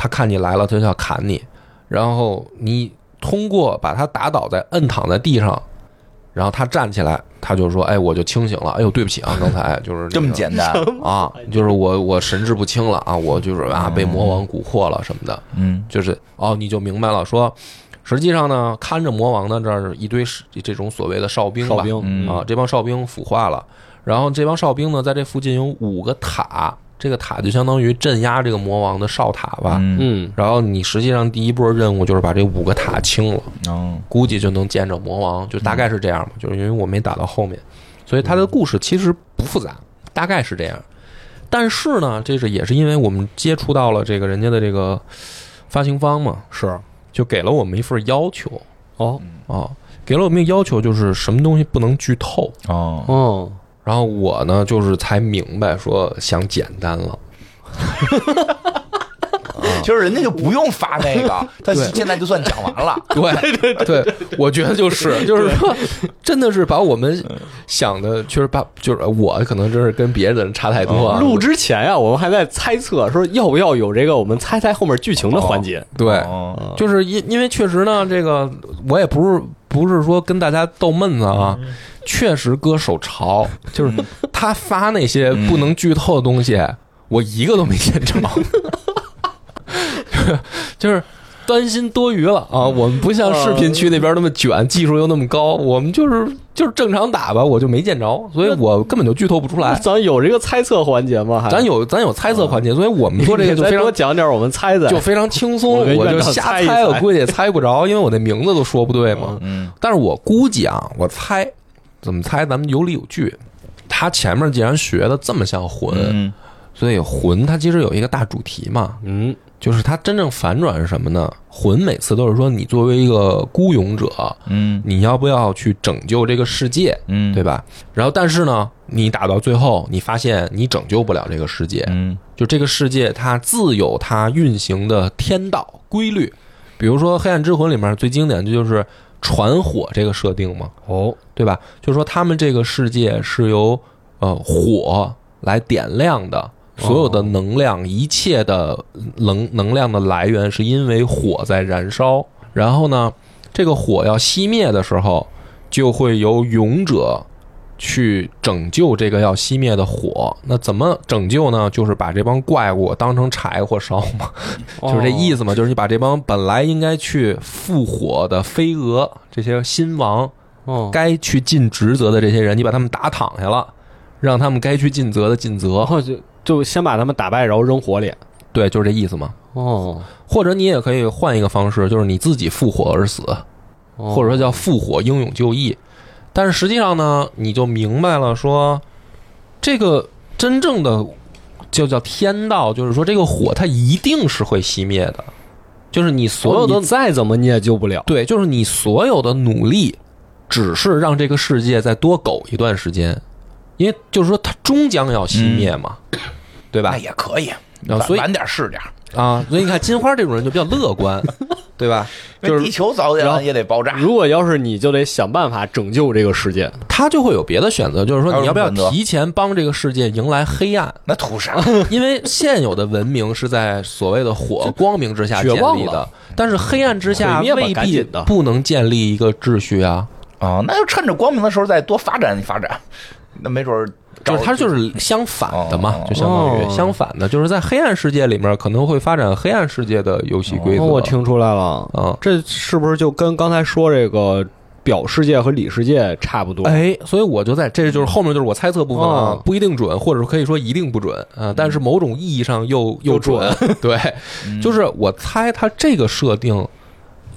她看你来了，他就要砍你，然后你通过把他打倒在摁躺在地上，然后他站起来，他就说：“哎，我就清醒了，哎呦，对不起啊，刚才 就是、那个、这么简单，啊，就是我我神志不清了啊，我就是啊被魔王蛊惑了什么的，嗯。就是哦，你就明白了，说实际上呢，看着魔王的这儿一堆这种所谓的哨兵吧，哨兵嗯。啊，这帮哨兵腐化了，然后这帮哨兵呢，在这附近有五个塔，这个塔就相当于镇压这个魔王的哨塔吧。嗯嗯然后你实际上第一波任务就是把这五个塔清了，哦估计就能见着魔王，就大概是这样吧。就是因为我没打到后面，所以它的故事其实不复杂，大概是这样。但是呢，这是也是因为我们接触到了这个人家的这个发行方嘛，是就给了我们一份要求哦哦，给了我们一个要求，就是什么东西不能剧透。哦，哦，然后我呢，就是才明白说想简单了。其实人家就不用发那个，他现在就算讲完了。对对对，我觉得就是就是说，真的是把我们想的，确实把就是我可能真是跟别的人差太多啊。录之前呀，我们还在猜测说要不要有这个我们猜猜后面剧情的环节。对，哦就是因因为确实呢，这个我也不是不是说跟大家逗闷子啊，确实搁手潮，就是他发那些不能剧透的东西，我一个都没见着，就是。担心多余了啊！我们不像视频区那边那么卷，技术又那么高，我们就是就是正常打吧，我就没见着，所以我根本就剧透不出来。咱有这个猜测环节吗？还咱有咱有猜测环节，所以我们说这个就非常讲点，我们猜的。就非常轻松，我就瞎猜，我估计也猜不着，因为我那名字都说不对嘛。嗯但是我估计啊，我猜怎么猜，咱们有理有据。他前面既然学的这么像魂，嗯所以魂它其实有一个大主题嘛，嗯就是它真正反转是什么呢？魂每次都是说你作为一个孤勇者，嗯你要不要去拯救这个世界，嗯，对吧？然后但是呢，你打到最后，你发现你拯救不了这个世界，嗯就这个世界它自有它运行的天道规律。比如说《黑暗之魂》里面最经典的就是传火这个设定嘛，哦对吧？就是说他们这个世界是由呃火来点亮的，所有的能量，一切的能能量的来源是因为火在燃烧。然后呢，这个火要熄灭的时候，就会由勇者去拯救这个要熄灭的火。那怎么拯救呢？就是把这帮怪物当成柴火烧嘛，就是这意思嘛。就是你把这帮本来应该去复火的飞蛾这些新王。哦，该去尽职责的这些人，你把他们打躺下了，让他们该去尽责的尽责就就先把他们打败，然后扔火里。对，就是这意思嘛。哦，或者你也可以换一个方式，就是你自己复活而死，哦或者说叫复活英勇就义。但是实际上呢，你就明白了说，这个真正的就叫天道，就是说这个火它一定是会熄灭的，就是你所有的、哦再怎么你也救不了。对，就是你所有的努力，只是让这个世界再多苟一段时间，因为就是说它终将要熄灭嘛，对吧那？也可以，啊所以晚点是点，啊，所以你看金花这种人就比较乐观，对吧？就是因为地球早点也得爆炸。如果要是你就得想办法拯救这个世界。他就会有别的选择，就是说你要不要提前帮这个世界迎来黑暗？那图啥？因为现有的文明是在所谓的火光明之下建立的但是黑暗之下未必不能建立一个秩序啊。啊，那就趁着光明的时候再多发展发展，那没准儿就是它就是相反的嘛哦，就相当于哦相反的，就是在黑暗世界里面可能会发展黑暗世界的游戏规则。哦，我听出来了，啊，这是不是就跟刚才说这个表世界和里世界差不多？哎，所以我就在这就是后面就是我猜测部分啊哦，不一定准，或者可以说一定不准啊，但是某种意义上又又又准。对，就是我猜它这个设定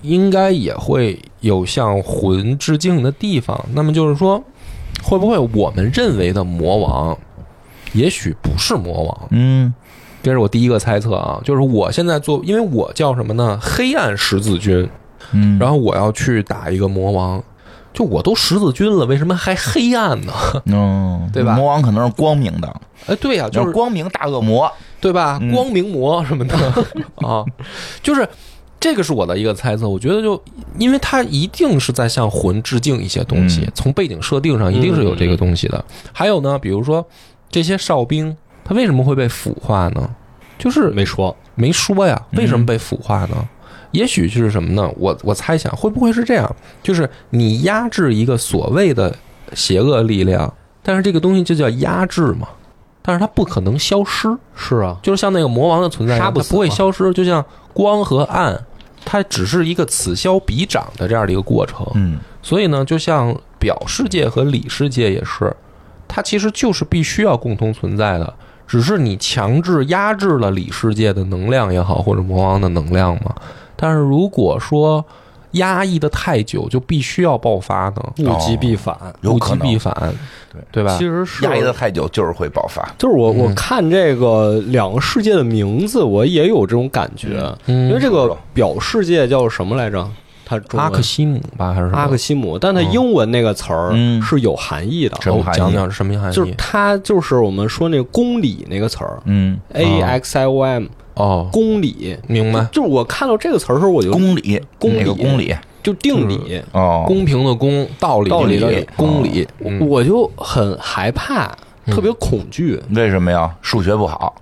应该也会有向魂致敬的地方。那么就是说，会不会我们认为的魔王，也许不是魔王？嗯这是我第一个猜测啊，就是我现在做，因为我叫什么呢？黑暗十字军，嗯，然后我要去打一个魔王，就我都十字军了，为什么还黑暗呢？嗯，对吧魔王可能是光明的，哎，对呀、就是光明大恶魔。对吧？嗯光明魔什么的 啊，就是这个是我的一个猜测。我觉得就因为它一定是在向魂致敬一些东西，嗯从背景设定上一定是有这个东西的。还有呢，比如说这些哨兵，他为什么会被腐化呢？就是没说，没说呀，为什嗯么被腐化呢？也许是什么呢？我我猜想会不会是这样？就是你压制一个所谓的邪恶力量，但是这个东西就叫压制嘛，但是它不可能消失，是啊，就是像那个魔王的存在，它不不会消失，就像光和暗，它只是一个此消彼长的这样的一个过程。嗯所以呢，就像表世界和里世界也是，它其实就是必须要共同存在的，只是你强制压制了里世界的能量也好，或者魔王的能量嘛。但是如果说压抑的太久，就必须要爆发呢？物极必反。物极必反，对对吧其？实是压抑的太久就是会爆发。就是我我嗯看这个两个世界的名字，我也有这种感觉，嗯因为这个表世界叫什么来着？它阿克西姆吧，还是什么阿克西姆，但它英文那个词儿嗯是有含义的，哦什么含义讲讲是什么含义？就是它就是我们说那个公理那个词儿嗯，，A X I O M 哦，公理。明白。就是我看到这个词儿的时候，我就公理，公理公理？就定理，哦，公平的公，道理的道理的理公理，嗯我就很害怕，特别恐惧，为什么呀？数学不好。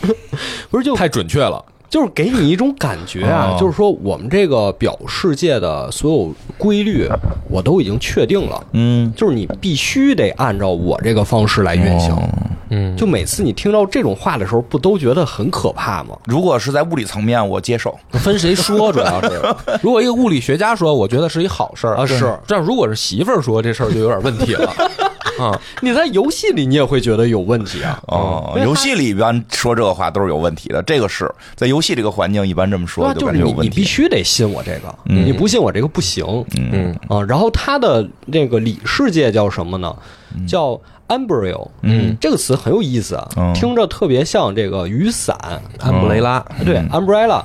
不是就太准确了。就是给你一种感觉啊哦，就是说我们这个表世界的所有规律，我都已经确定了，嗯，就是你必须得按照我这个方式来运行。哦嗯，就每次你听到这种话的时候，不都觉得很可怕吗？如果是在物理层面，我接受。分谁说，主要是 如果一个物理学家说，我觉得是一好事儿啊是这样如果是媳妇儿说，这事儿就有点问题了 啊。你在游戏里你也会觉得有问题啊。哦，游戏里一般说这个话都是有问题的，这个是在游戏这个环境一般这么说？就就是你，感觉有问题。你必须得信我这个，嗯你不信我这个不行嗯啊。然后他的那个里世界叫什么呢？叫 Umbrel。嗯，这个词很有意思啊，嗯。听着特别像这个雨伞，安布雷拉，对嗯，umbrella。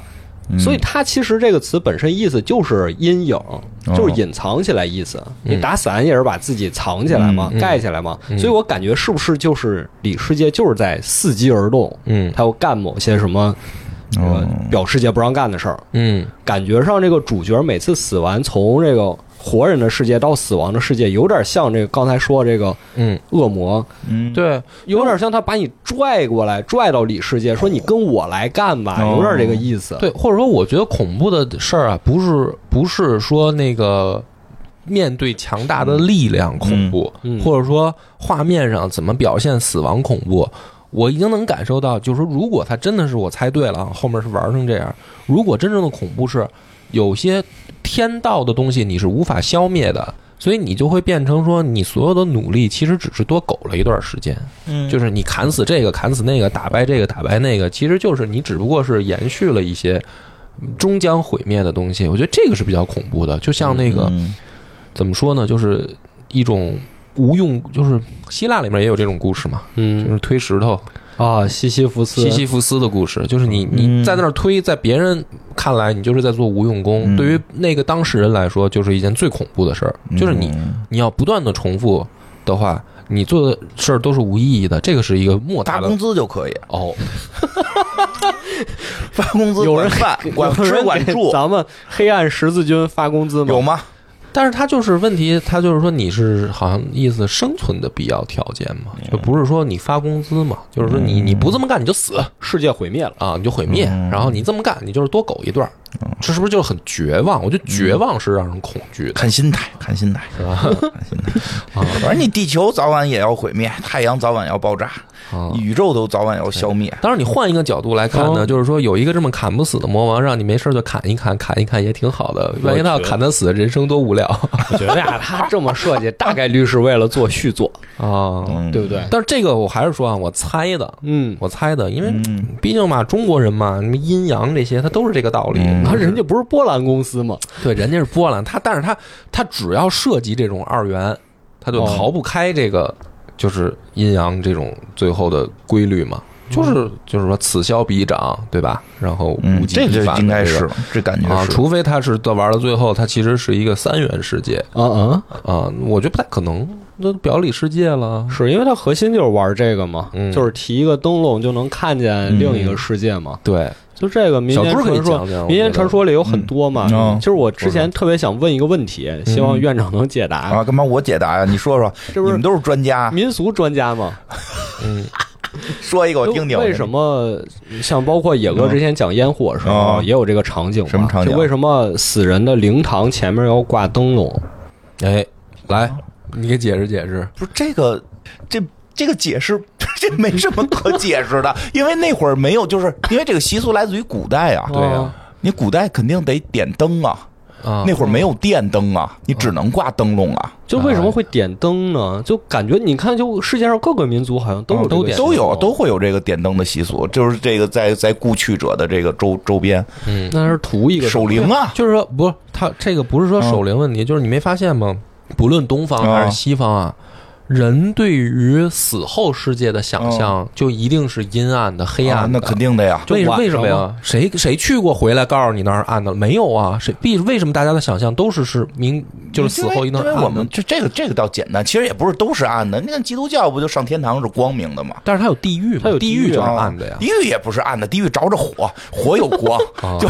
嗯。所以它其实这个词本身意思就是阴影，哦。就是隐藏起来意思。你打伞也是把自己藏起来嘛，嗯。盖起来嘛。嗯。所以我感觉是不是就是里世界就是在伺机而动，嗯。他要干某些什么这个哦表世界不让干的事儿。嗯。感觉上这个主角每次死完，从这个活人的世界到死亡的世界，有点像这个刚才说这个嗯，恶魔，嗯，对，有点像他把你拽过来，拽到里世界，说你跟我来干吧，哦。有点这个意思。对，或者说，我觉得恐怖的事儿啊，不是不是说那个面对强大的力量恐怖，嗯。嗯。或者说画面上怎么表现死亡恐怖，我已经能感受到，就是说，如果他真的是我猜对了啊，后面是玩成这样，如果真正的恐怖是有些天道的东西你是无法消灭的。所以你就会变成说，你所有的努力其实只是多苟了一段时间，嗯，就是你砍死这个，砍死那个，打败这个，打败那个，其实就是你只不过是延续了一些终将毁灭的东西。我觉得这个是比较恐怖的，就像那个、嗯怎么说呢，就是一种无用，就是希腊里面也有这种故事嘛，就嗯是推石头，啊，西西弗斯，西西弗斯的故事，就是你你嗯。在那儿推，在别人看来你就是在做无用功，嗯。对于那个当事人来说，就是一件最恐怖的事儿，就是你嗯。你要不断的重复的话。你做的事儿都是无意义的，这个是一个莫大的发工资就可以，哦，发工资 有人管饭管吃管住，咱们黑暗十字军发工资吗？有吗？但是他就是问题，他就是说你是好像意思生存的必要条件嘛，就不是说你发工资嘛，就是说你你不这么干你就死世界毁灭了。啊，你就毁灭，嗯。然后你这么干你就是多苟一段儿，这是不是就很绝望？我觉得绝望是让人恐惧的，看心态，看心态，是吧？看心态。反正你地球早晚也要毁灭，太阳早晚要爆炸，啊。宇宙都早晚要消灭。当然，你换一个角度来看呢，哦就是说有一个这么砍不死的魔王，让你没事就砍一砍，砍一砍也挺好的。万一他要砍得死，人生多无聊我觉得呀，他这么设计，大概率是为了做续作，啊！嗯，对不对？但是这个我还是说啊，我猜的，嗯，我猜的，因为嗯毕竟嘛，中国人嘛，什么阴阳这些，他都是这个道理。嗯那人家不是波兰公司嘛？对，人家是波兰，他但是他他只要涉及这种二元，他就哦。逃不开这个就是阴阳这种最后的规律嘛，就是就是说此消彼长，对吧？然后这个必反的应该是这感觉啊，除非他是到玩到最后，他其实是一个三元世界。啊啊，啊，我觉得不太可能，那都表里世界了。是因为它核心就是玩这个嘛，嗯。就是提一个灯笼就能看见另一个世界嘛。对，就这个民间传说。民间传说里有很多嘛。嗯嗯其实我之前特别想问一个问题，希望院长能解答。啊，干嘛我解答呀？你说说，这不是你们都是专家，民俗专家吗？嗯说一个我听听。为什么像包括野哥之前讲烟火的时候，嗯也有这个场景？什么场景就为什么死人的灵堂前面要挂灯笼？哎，来，你给解释解释。不是这个，这这个解释 这没什么可解释的，因为那会儿没有，就是因为这个习俗来自于古代啊。对呀。你古代肯定得点灯啊，啊，那会儿没有电灯啊，你只能挂灯笼啊。就为什么会点灯呢？就感觉你看，就世界上各个民族好像都有都点都有都会有这个点灯的习俗，就是这个在在故去者的这个周周边。嗯，那是图一个守灵啊，就是说不是他这个不是说守灵问题，就是你没发现吗？不论东方还是西方啊，人对于死后世界的想象就一定是阴暗的、黑暗的。啊那肯定的呀。为为什么呀？谁谁去过回来告诉你那儿暗的？没有啊？谁必为什么大家的想象都是是明就是死后一定因为暗的我们这这个这个倒简单，其实也不是都是暗的。你看基督教不就上天堂是光明的吗？但是它有地狱嘛，它有地狱就是啊暗的呀。地狱也不是暗的，地狱着着火，火有光，啊 就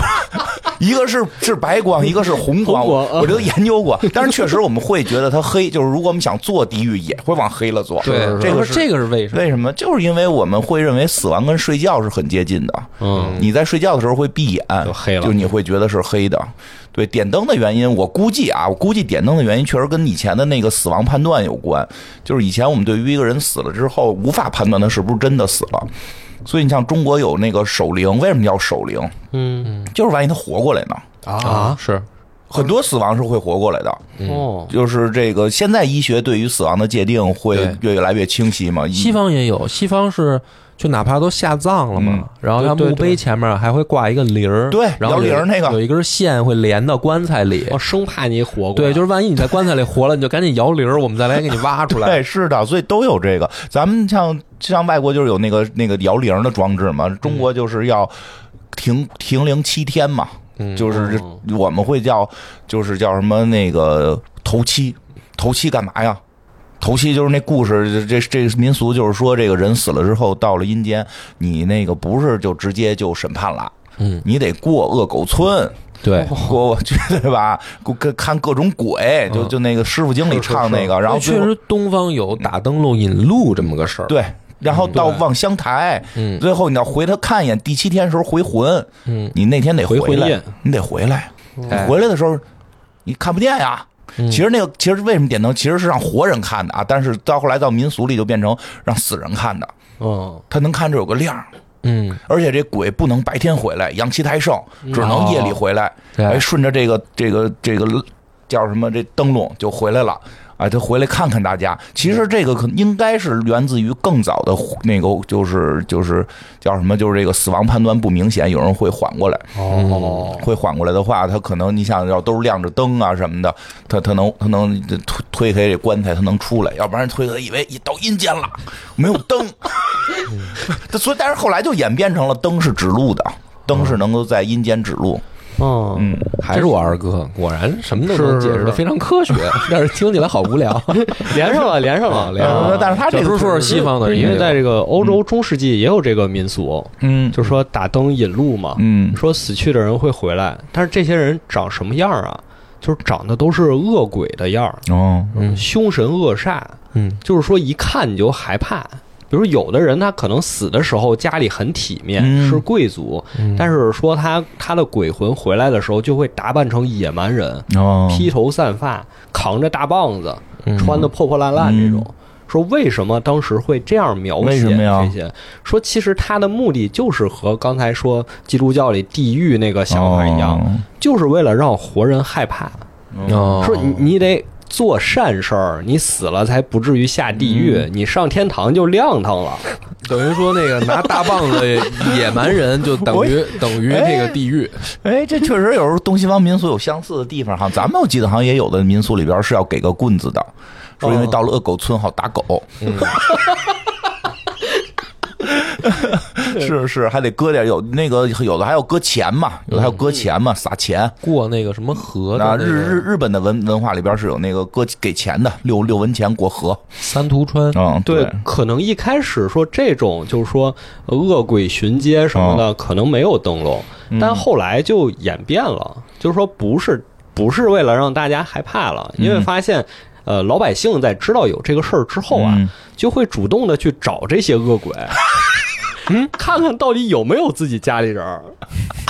一个是是白光，一个是红光。红光啊我我这都研究过，但是确实我们会觉得它黑，就是如果我们想做地狱，也会往黑了做。对，这个是这个是为什么？为什么？就是因为我们会认为死亡跟睡觉是很接近的。嗯，你在睡觉的时候会闭眼，就黑了就你会觉得是黑的。对，点灯的原因，我估计啊，我估计点灯的原因确实跟以前的那个死亡判断有关。就是以前我们对于一个人死了之后，无法判断他是不是真的死了。所以你像中国有那个守灵，为什么叫守灵？嗯就是万一他活过来呢？啊，是很多死亡是会活过来的。哦，就是这个，现在医学对于死亡的界定会越来越清晰嘛。西方也有，西方是就哪怕都下葬了嘛，嗯然后他墓碑前面还会挂一个铃儿，对然后铃儿那个有一根线会连到棺材里。哦生怕你活过来，对，就是万一你在棺材里活了，你就赶紧摇铃儿，我们再来给你挖出来。对，是的，所以都有这个。咱们像像外国就是有那个那个摇铃的装置嘛，中国就是要停停灵七天嘛，嗯就是哦我们会叫就是叫什么那个头七，头七干嘛呀？头七就是那故事，这这这民俗就是说，这个人死了之后到了阴间，你那个不是就直接就审判了，嗯，你得过恶狗村，对，过我觉得吧，过看看各种鬼，就就那个师傅经理唱那个，然后确实东方有打灯笼引路这么个事儿。，对，然后到望乡台，嗯。最后你要回他看一眼，第七天时候回魂，嗯，你那天得来回来，你得回来，哎。回来的时候你看不见呀。嗯。其实那个，其实为什么点灯，其实是让活人看的啊，但是到后来到民俗里就变成让死人看的，嗯，他能看这有个亮，嗯，而且这鬼不能白天回来，阳气太盛，只能夜里回来，对。哎，顺着这个这个这个叫什么？这灯笼就回来了。啊，他回来看看大家。其实这个可应该是源自于更早的那个，就是就是叫什么，就是这个死亡判断不明显，有人会缓过来。哦，会缓过来的话，他可能你想要都是亮着灯啊什么的，他他能他能推推开这棺材，他能出来，要不然推开以为到阴间了，没有灯。他所以但是后来就演变成了灯是指路的，灯是能够在阴间指路。嗯，嗯，还是我二哥，果然什么都能解释的非常科学，但是听起来好无聊。连上了，连上了，连上呃了。但是他这个小叔说是西方的，因为在这个欧洲中世纪也有这个民俗，嗯就是说打灯引路嘛，嗯说死去的人会回来，但是这些人长什么样啊？就是长得都是恶鬼的样儿，哦嗯凶神恶煞，嗯就是说一看你就害怕。比如有的人他可能死的时候家里很体面，嗯。是贵族，嗯。但是说他他的鬼魂回来的时候就会打扮成野蛮人，哦。披头散发，扛着大棒子，嗯。穿的破破烂烂这种。说为什么当时会这样描写这些？说其实他的目的就是和刚才说基督教里地狱那个想法一样，就是为了让活人害怕。哦。说你你得做善事儿，你死了才不至于下地狱，嗯你上天堂就亮堂了。等于说那个拿大棒子野蛮人就等于 等于这个地狱。哎，这确实有时候东西方民俗有相似的地方哈。咱们我记得好像也有的民俗里边是要给个棍子的，说因为到了恶狗村好打狗。是是，还得搁点有那个有的还要搁钱嘛，有的还要搁钱嘛，撒钱。过那个什么河啊日日日本的文文化里边是有那个搁给钱的，六六文钱过河。三途川，嗯，对，可能一开始说这种就是说呃恶鬼巡街什么的，可能没有灯笼，但后来就演变了，就是说不是不是为了让大家害怕了，因为发现。呃，老百姓在知道有这个事儿之后啊，嗯就会主动的去找这些恶鬼，嗯，看看到底有没有自己家里人儿。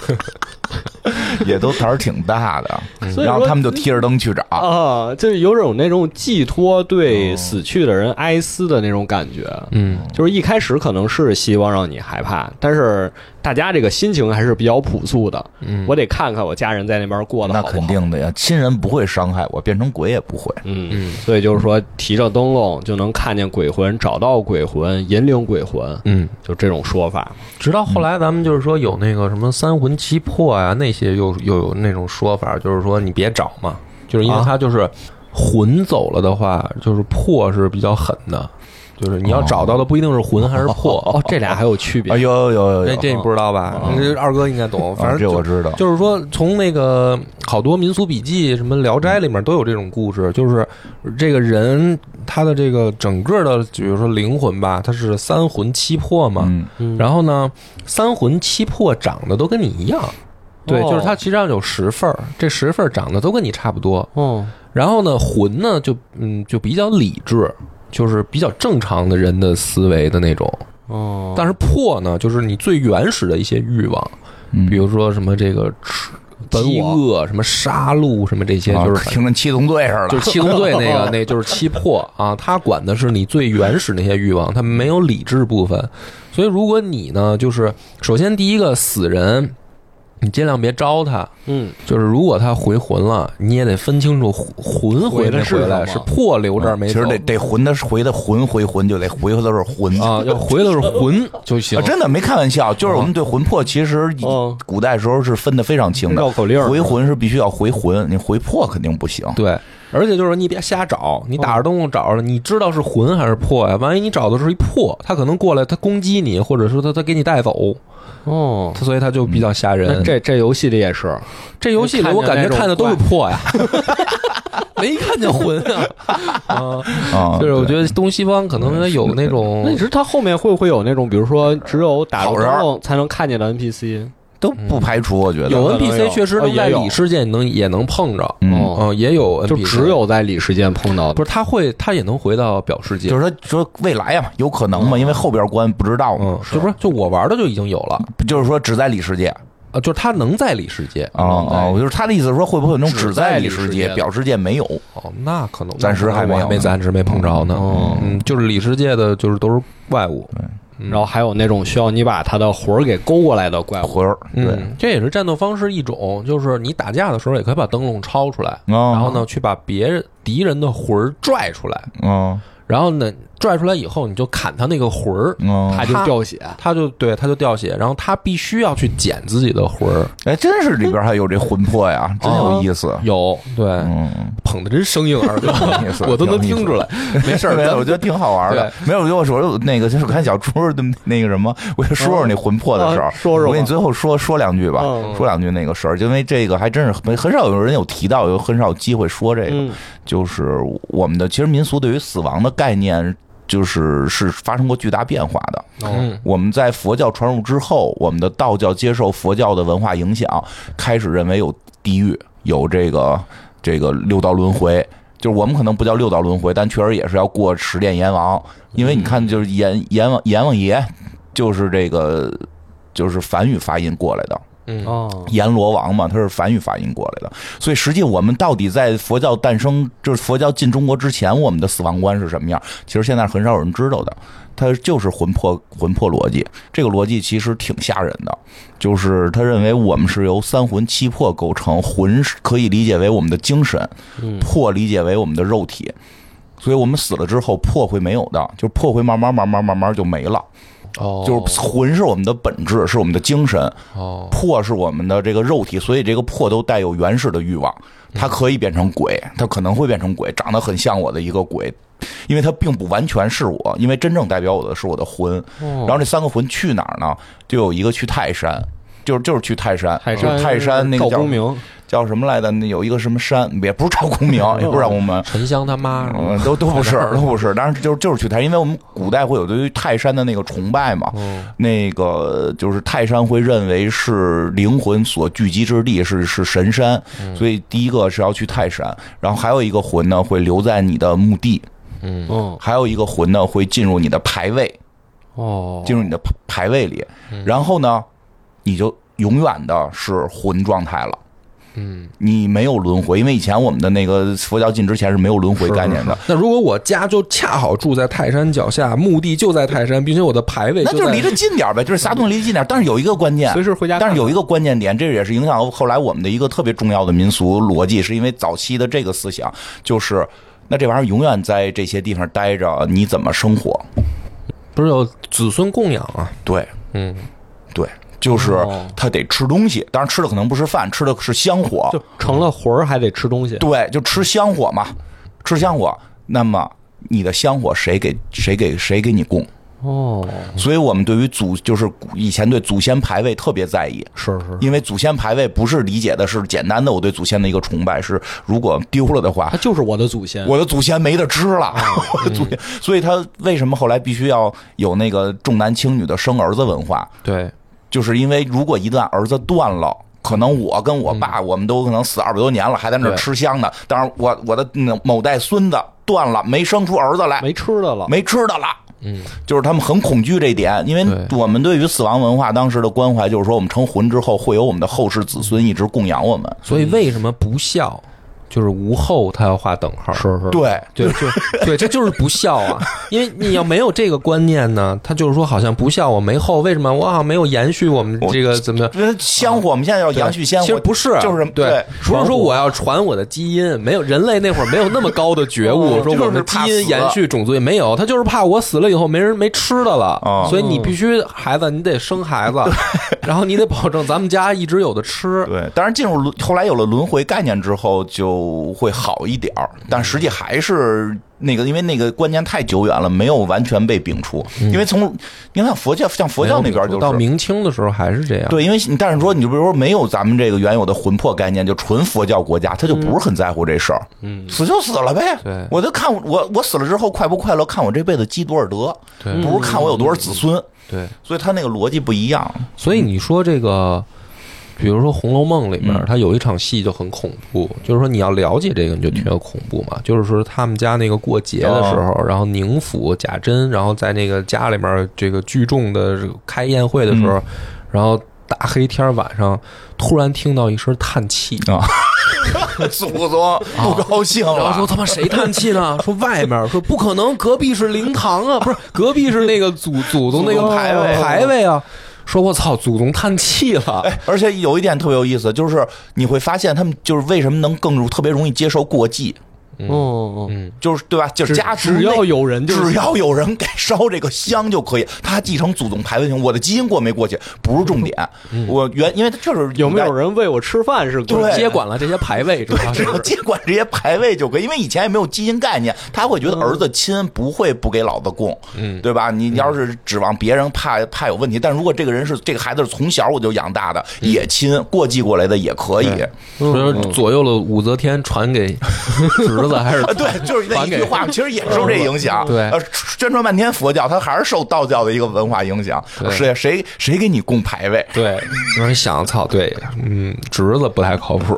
也都胆儿挺大的，所以然后他们就提着灯去找。啊，就是有种那种寄托对死去的人哀思的那种感觉。嗯，就是一开始可能是希望让你害怕，但是大家这个心情还是比较朴素的。嗯我得看看我家人在那边过得那好不好。肯定的呀，亲人不会伤害我，变成鬼也不会。嗯，嗯所以就是说，提着灯笼就能看见鬼魂，找到鬼魂，引领鬼魂，嗯，就这种说法。直到后来咱们就是说有那个什么三魂七魄呀，那些又又有那种说法，就是说你别找嘛，就是因为啊他就是魂走了的话，就是魄是比较狠的，就是你要找到的不一定是魂还是魄。哦，这俩还有区别啊，有有有有有，这这你不知道吧？这二哥应该懂，反啊正就这我知道。就是说，从那个好多民俗笔记、什么《聊斋》里面都有这种故事，就是这个人他的这个整个的，比如说灵魂吧，他是三魂七魄嘛。然后呢，三魂七魄长得都跟你一样，对，哦就是它实际上有十份儿，这十份儿长得都跟你差不多。哦，然后呢，魂呢就嗯就比较理智，就是比较正常的人的思维的那种。哦，但是魄呢，就是你最原始的一些欲望，嗯，比如说什么这个吃饥饿、什么杀戮、什么这些，啊就是听着七宗罪似的，就是七宗罪那个，那就是七魄啊。他管的是你最原始那些欲望，他没有理智部分。所以如果你呢，就是首先第一个死人，你尽量别招他。嗯，就是如果他回魂了，你也得分清楚魂魂回没回来，是魄留这儿没嗯。其实得得魂的回的魂回魂就得回的是魂啊，要回的是魂就行啊。真的没开玩笑，就是我们对魂魄其实古代时候是分的非常清的。绕口令回魂是必须要回魂，你回魄肯定不行。对，而且就是你别瞎找，你打着灯笼找着了，你知道是魂还是魄呀？万一你找的是一魄，他可能过来他攻击你，或者说他他给你带走，哦，他所以他就比较吓人。那这这游戏里也是，这游戏里我感觉看的都是魄呀，没看见魂啊。啊，啊，就是我觉得东西方可能有那种那你说他后面会不会有那种，比如说只有打着灯笼才能看见的 NPC？都不排除，我觉得有 NPC 确实能在里世界能也能碰着，嗯哦嗯，也有就只有在里世界碰到的。不是他会他也能回到表世界就，是说说未来呀，有可能嘛？因为后边关不知道嗯嘛，，就不是就我玩的就已经有了就是说只在里世界啊，就是他能在里世界啊啊！我就是他的意思是说，会不会有那种只只在里世界，表世界没有？哦，那可能暂时还没有没暂时没碰着呢。哦嗯，就是里世界的，就是都是怪物。嗯。然后还有那种需要你把他的魂儿给勾过来的怪物。魂儿对，嗯，这也是战斗方式一种，就是你打架的时候也可以把灯笼抄出来，哦。然后呢去把别人敌人的魂儿拽出来，嗯然后呢拽出来以后你就砍他那个魂儿，嗯，他就掉血，他就对他就掉血，然后他必须要去捡自己的魂儿。哎，真是里边还有这魂魄呀，真有意思。有对，嗯，捧的真生硬，二哥 意思，我都能听出来。没事儿，没有，咱我觉得挺好玩的。没有，我就说那个，就是看小猪的那个什么，我就说说那魂魄的事儿。啊说说我给你最后说说两句吧，嗯说两句那个事儿，因为这个还真是很很少有人有提到，有很少有机会说这个。嗯就是我们的其实民俗对于死亡的概念，就是是发生过巨大变化的。嗯我们在佛教传入之后，我们的道教接受佛教的文化影响，开始认为有地狱，有这个这个六道轮回。就是我们可能不叫六道轮回，但确实也是要过十殿阎王，因为你看，就是阎阎王阎王爷，就是这个就是梵语发音过来的。嗯哦，阎罗王嘛，他是梵语发音过来的，所以实际我们到底在佛教诞生，就是佛教进中国之前，我们的死亡观是什么样？其实现在很少有人知道的。它就是魂魄魂魄逻辑，这个逻辑其实挺吓人的。就是他认为我们是由三魂七魄构成，魂是可以理解为我们的精神，嗯魄理解为我们的肉体。所以我们死了之后，魄会没有的，就魄会慢慢慢慢慢慢就没了。哦，就是魂是我们的本质，是我们的精神，哦，魄是我们的这个肉体，所以这个魄都带有原始的欲望，它可以变成鬼，它可能会变成鬼，长得很像我的一个鬼，因为它并不完全是我，因为真正代表我的是我的魂。然后这三个魂去哪儿呢？就有一个去泰山。就是就是去泰山，泰山泰山那个叫赵公明，叫什么来的？那有一个什么山，也不是赵公明，也不是赵公明，沉香他妈，嗯，都都不是，都不是。当然就是就是去泰，因为我们古代会有对于泰山的那个崇拜嘛。那个就是泰山会认为是灵魂所聚集之地，是是神山，所以第一个是要去泰山，然后还有一个魂呢会留在你的墓地，嗯嗯还有一个魂呢会进入你的牌位，哦，进入你的牌牌位里，然后呢，你就永远的是魂状态了。嗯，你没有轮回，因为以前我们的那个佛教进之前是没有轮回概念的。那如果我家就恰好住在泰山脚下，墓地就在泰山，并且我的牌位在那就是离着近点呗，就是仨东西离近点。但是有一个关键，随时回家但是有一个关键点，这也是影响后来我们的一个特别重要的民俗逻辑，是因为早期的这个思想就是，那这玩意儿永远在这些地方待着，你怎么生活？不是有子孙供养啊？对嗯，对，就是哦他得吃东西，当然吃的可能不是饭，吃的是香火。就成了魂儿还得吃东西。对，就吃香火嘛，吃香火。那么你的香火谁给谁给谁给你供？哦，所以我们对于祖就是以前对祖先牌位特别在意，是是，因为祖先牌位不是理解的是简单的我对祖先的一个崇拜，是如果丢了的话他，就是我的祖先。我的祖先没得吃了，我的 祖先，所以他为什么后来必须要有那个重男轻女的生儿子文化？对，就是因为如果一旦儿子断了。可能我跟我爸，我们都可能死二百多年了，还在那儿吃香呢。当然，我我的嗯某代孙子断了，没生出儿子来，没吃的了，没吃的了。嗯，就是他们很恐惧这一点，因为我们对于死亡文化当时的关怀，就是说我们成魂之后会有我们的后世子孙一直供养我们。所以为什么不孝？就是无后，他要画等号。是是，对，对，就对，这就是不孝啊！因为你要没有这个观念呢，他就是说好像不孝，我没后，为什么我好像没有延续我们这个怎么的？因为香火，我们现在要延续香火，其实不是，就是对，不是说我要传我的基因，没有人类那会儿没有那么高的觉悟，哦说我们的基因延续种族也没有，他就是怕我死了以后没人没吃的了，哦所以你必须孩子你得生孩子，然后你得保证咱们家一直有的吃。对，当然进入轮后来有了轮回概念之后，就会好一点儿，但实际还是那个，因为那个观念太久远了，没有完全被摒除。因为从你看佛教，像佛教那边就是。到明清的时候还是这样。对，因为你但是说，你就比如说没有咱们这个原有的魂魄概念，就纯佛教国家，他就不是很在乎这事儿，嗯，死就死了呗，对。我就看我我我死了之后快不快乐，看我这辈子积多少德，对。不是看我有多少子孙，对，所以他那个逻辑不一样，所以你说这个，比如说《红楼梦》里面嗯，它有一场戏就很恐怖，就是说你要了解这个，你就觉得恐怖嘛。就是说他们家那个过节的时候，然后宁府贾珍，然后在那个家里面这个聚众的开宴会的时候，然后大黑天晚上突然听到一声叹气。啊，祖宗不高兴然后说了，他妈谁叹气呢？说外面说不可能，隔壁是灵堂啊，不是隔壁是那个祖祖宗那个牌位牌位啊。说我操，祖宗叹气了。哎，而且有一点特别有意思，就是你会发现他们就是为什么能更特别容易接受过季，嗯嗯，嗯，就是对吧？就是家族只要有人就只要有人给烧这个香就可以，他继承祖宗牌位行，我的基因过没过去不是重点，我原因为他就是有没有人喂我吃饭是对接管了这些牌位，主要是只要接管这些牌位就可以，因为以前也没有基因概念，他会觉得儿子亲不会不给老子供，嗯对吧？你要是指望别人怕怕有问题，但如果这个人是这个孩子是从小我就养大的，也亲过继过来的也可以，所以左右了武则天传给 还是啊，对，就是那一句话，其实也受这影响。对呃，宣传半天佛教，他还是受道教的一个文化影响。对是谁谁给你供牌位？对，让人想操，对，嗯，侄子不太靠谱，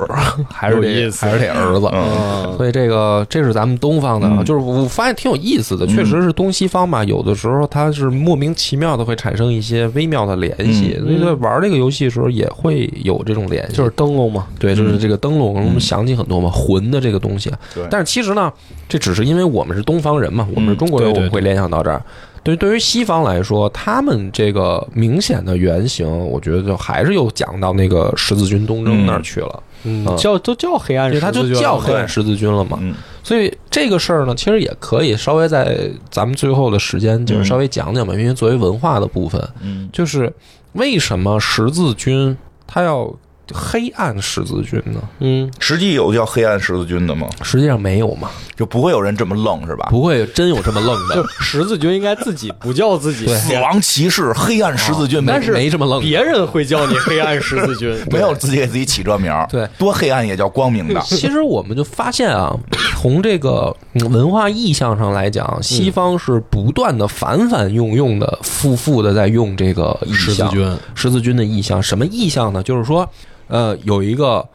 还是有这意思还是这儿子。嗯，所以这个这是咱们东方的就是我发现挺有意思的，确实是东西方嘛，有的时候它是莫名其妙的会产生一些微妙的联系，所以在玩这个游戏的时候也会有这种联系，就是灯笼嘛，对，就是这个灯笼，我们想起很多嘛，魂的这个东西。对但是其实呢，这只是因为我们是东方人嘛，我们是中国人，我们会联想到这儿。对，对于西方来说，他们这个明显的原型，我觉得就还是又讲到那个十字军东征那儿去了，嗯嗯，叫都叫黑暗对，十字军，他就叫黑暗十字军了嘛。嗯。所以这个事儿呢，其实也可以稍微在咱们最后的时间，就是稍微讲讲吧，因为作为文化的部分，嗯，就是为什么十字军他要黑暗十字军呢？嗯，实际有叫黑暗十字军的吗？实际上没有嘛，就不会有人这么愣是吧？不会真有这么愣就的，十字军应该自己不叫自己对死亡骑士、黑暗十字军，没但是没这么愣。别人会叫你黑暗十字军，没有自己给自己起这名儿对，多黑暗也叫光明的。其实我们就发现啊，从这个嗯文化意象上来讲，西方是不断的反反用用的、复复的在用这个意象，十字军，十字军的意象。什么意象呢？就是说，呃，有一个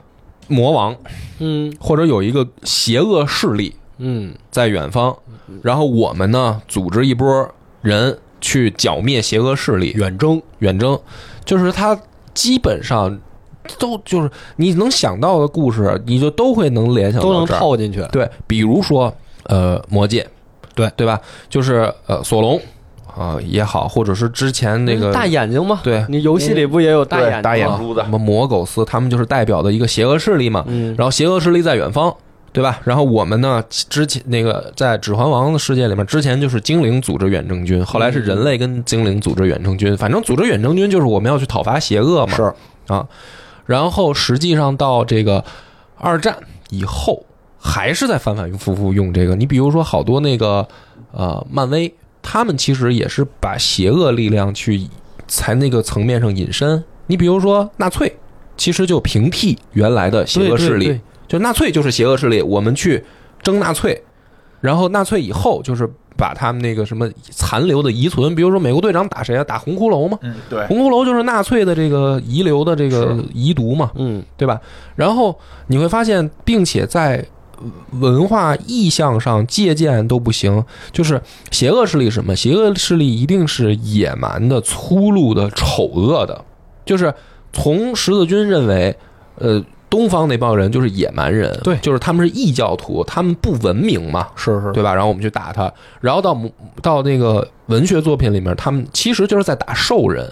魔王嗯。或者有一个邪恶势力嗯。在远方，然后我们呢组织一波人去剿灭邪恶势力，远征，远征，就是他基本上都就是你能想到的故事，你就都会能联想到都能套进去。对，比如说呃，魔戒，对。对吧？就是呃，索隆啊、也好，或者是之前那个大眼睛嘛，对你游戏里不也有大眼大眼珠子什么魔苟斯，他们就是代表的一个邪恶势力嘛。嗯，然后邪恶势力在远方，对吧？然后我们呢，之前那个在《指环王》的世界里面，之前就是精灵组织远征军，后来是人类跟精灵组织远征军。反正组织远征军就是我们要去讨伐邪恶嘛。是啊，然后实际上到这个二战以后，还是在反反复复用这个。你比如说，好多那个呃，漫威，他们其实也是把邪恶力量去在那个层面上引申。你比如说纳粹，其实就平替原来的邪恶势力，对对对就纳粹就是邪恶势力，我们去争纳粹，然后纳粹以后就是。把他们那个什么残留的遗存，比如说美国队长打谁啊？打红骷髅嘛？嗯，对，红骷髅就是纳粹的这个遗留的这个遗毒嘛，嗯，对吧？然后你会发现，并且在文化意向上借鉴都不行，就是邪恶势力是什么？邪恶势力一定是野蛮的、粗鲁的、丑恶的，就是从十字军认为，呃。东方那帮人就是野蛮人，对就是他们是异教徒，他们不文明嘛，是是，对吧？然后我们去打他，然后到到那个文学作品里面，他们其实就是在打兽人，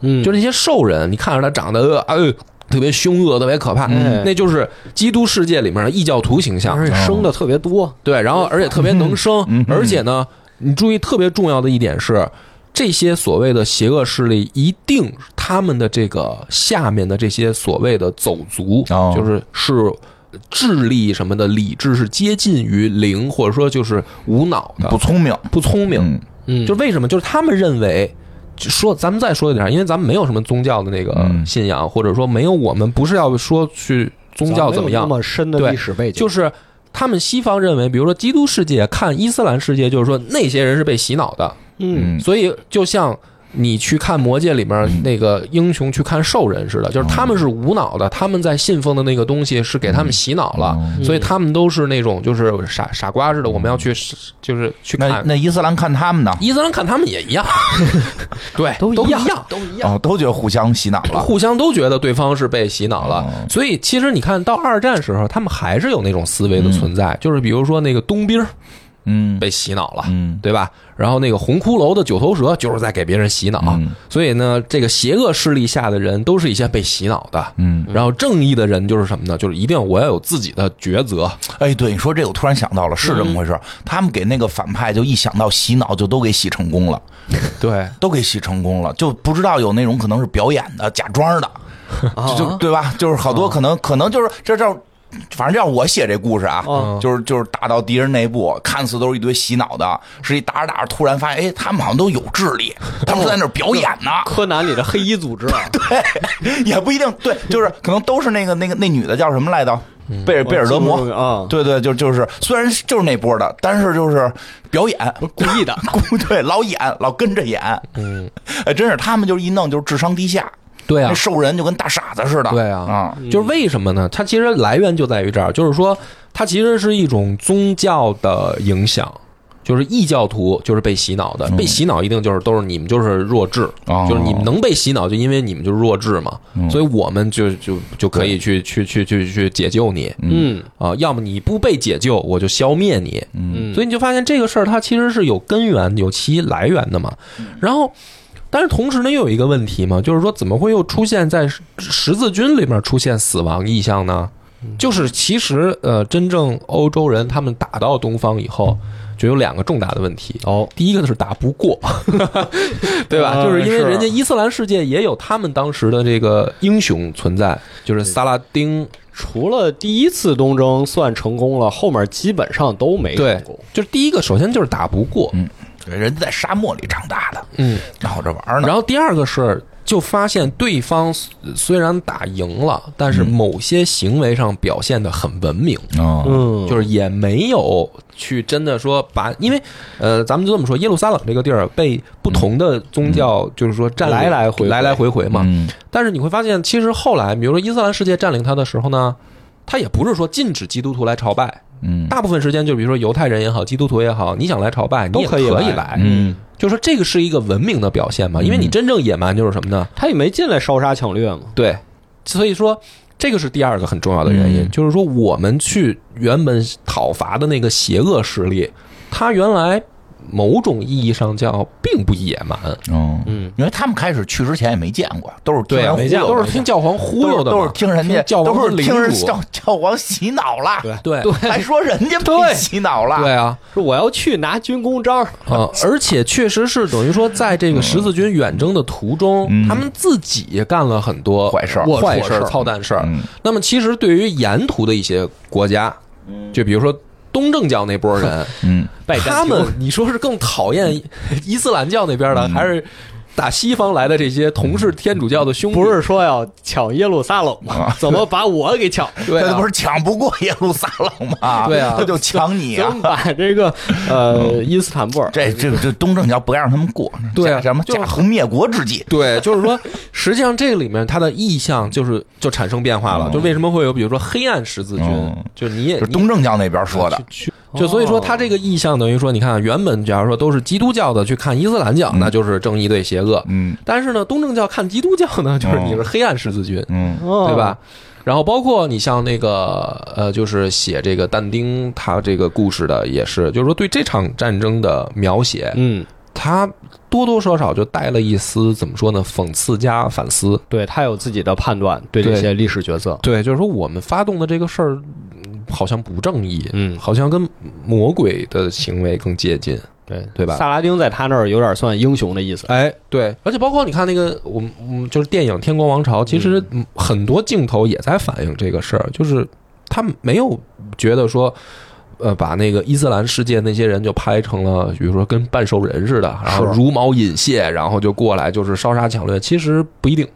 嗯，就那些兽人，你看着他长得呃呃特别凶恶、特别可怕，嗯。那就是基督世界里面的异教徒形象。而且生的特别多，对，然后而且特别能生，嗯。而且呢，你注意特别重要的一点是，这些所谓的邪恶势力，一定他们的这个下面的这些所谓的走卒，哦。就是是。智力什么的理智是接近于零，或者说就是无脑的，不聪明，不聪明，嗯。嗯，就为什么？就是他们认为，就说咱们再说一点，因为咱们没有什么宗教的那个嗯信仰，或者说没有我们不是要说去宗教怎么样，那么深的对历史背景，就是他们西方认为，比如说基督世界看伊斯兰世界，就是说那些人是被洗脑的，嗯，所以就像。你去看《魔戒》里面那个英雄去看兽人似的，就是他们是无脑的，他们在信奉的那个东西是给他们洗脑了，嗯所以他们都是那种就是傻傻瓜似的。我们要去就是去看那伊斯兰看他们呢？伊斯兰看他们也一样，对，都一样都一样，哦，都觉得互相洗脑了。互相都觉得对方是被洗脑了。哦所以其实你看到二战时候，他们还是有那种思维的存在，就是比如说那个冬兵嗯被洗脑了，嗯对吧？然后那个红骷髅的九头蛇就是在给别人洗脑，嗯所以呢，这个邪恶势力下的人都是一些被洗脑的。嗯，然后正义的人就是什么呢？就是一定我要有自己的抉择。哎，对你说这个，我突然想到了，是这么回事。他们给那个反派就一想到洗脑，就都给洗成功了，对，都给洗成功了，就不知道有那种可能是表演的、假装的，就对吧？就是好多可能可能就是这这。反正要我写这故事啊，嗯就是就是打到敌人内部，看似都是一堆洗脑的，实际打着打着突然发现，哎，他们好像都有智力，他们是在那儿表演呢。柯南里的黑衣组织啊，对，也不一定，对，就是可能都是那个那个那女的叫什么来着？贝尔贝尔德摩，啊，对对，就就是虽然就是那波的，但是就是表演，故意的，故对老演老跟着演，嗯，哎，真是他们就是一弄就是智商低下，对啊。那，兽人就跟大傻子似的，对啊。啊，就是为什么呢？它其实来源就在于这儿，就是说它其实是一种宗教的影响。就是异教徒，就是被洗脑的，被洗脑一定就是都是你们就是弱智，哦就是你们能被洗脑，就因为你们就是弱智嘛，嗯。所以我们就就就可以去去去去去解救你嗯。啊，要么你不被解救，我就消灭你，嗯。嗯，所以你就发现这个事儿它其实是有根源、有其来源的嘛。然后，但是同时呢，又有一个问题嘛，就是说怎么会又出现在十十字军里面出现死亡意象呢？就是其实呃，真正欧洲人他们打到东方以后，就有两个重大的问题。哦，第一个是打不过，对吧？嗯就是因为人家伊斯兰世界也有他们当时的这个英雄存在，就是萨拉丁除了第一次东征算成功了，后面基本上都没成功。，就是第一个，首先就是打不过，对人家在沙漠里长大的，嗯，闹着玩儿呢，然后第二个是，就发现对方虽然打赢了，但是某些行为上表现的很文明，嗯嗯，就是也没有去真的说把，因为呃，咱们就这么说，耶路撒冷这个地儿被不同的宗教就是说占来来回回来来回回嘛。嗯。但是你会发现，其实后来，比如说伊斯兰世界占领它的时候呢，它也不是说禁止基督徒来朝拜，嗯大部分时间就比如说犹太人也好，基督徒也好，你想来朝拜，你也都可以来可以来，嗯就说这个是一个文明的表现嘛。因为你真正野蛮就是什么呢？他也没进来烧杀抢掠嘛。对，所以说这个是第二个很重要的原因，嗯就是说我们去原本讨伐的那个邪恶势力，他原来某种意义上叫并不野蛮，嗯嗯，因为他们开始去之前也没见过，都是听对啊，人忽悠都是听教皇忽悠的嘛，都是听人家，教皇都是听人教教皇洗脑了，对。对。还说人家被对洗脑了，对啊，说我要去拿军功章，啊，而且确实是等于说，在这个十字军远征的途中，嗯。他们自己干了很多坏事儿。坏事操蛋事儿。嗯。那么，其实对于沿途的一些国家，就比如说东正教那波人，嗯，拜他们你说是更讨厌伊斯兰教那边的，嗯。还是打西方来的这些同是天主教的兄弟？不是说要抢耶路撒冷吗？怎么把我给抢？对啊他不是抢不过耶路撒冷吗？对啊他就抢你啊！把这个呃伊斯坦布尔这这这东正教不该让他们过，对啊什么就是灭国之计？对，就是说，实际上这个里面它的意向就是就产生变化了。嗯就为什么会有比如说黑暗十字军嗯，就你也是东正教那边说的，去去就所以说，他这个意向等于说，你看，原本假如说都是基督教的去看伊斯兰教，那就是正义对邪恶。嗯但是呢，东正教看基督教呢，就是你是黑暗十字军，嗯对吧？？然后包括你像那个呃，就是写这个但丁他这个故事的，也是，就是说对这场战争的描写，嗯，他多多少少就带了一丝怎么说呢，讽刺加反思。对他有自己的判断，对这些历史角色，对，就是说我们发动的这个事儿，嗯好像不正义，嗯好像跟魔鬼的行为更接近。对对吧萨拉丁在他那儿有点算英雄的意思。哎，对，而且包括你看那个，我们我们就是电影《天国王朝》，其实嗯很多镜头也在反映这个事儿，就是他没有觉得说。呃，把那个伊斯兰世界那些人就拍成了，比如说跟半兽人似的，然后茹毛饮血，然后就过来就是烧杀抢掠，其实不一定，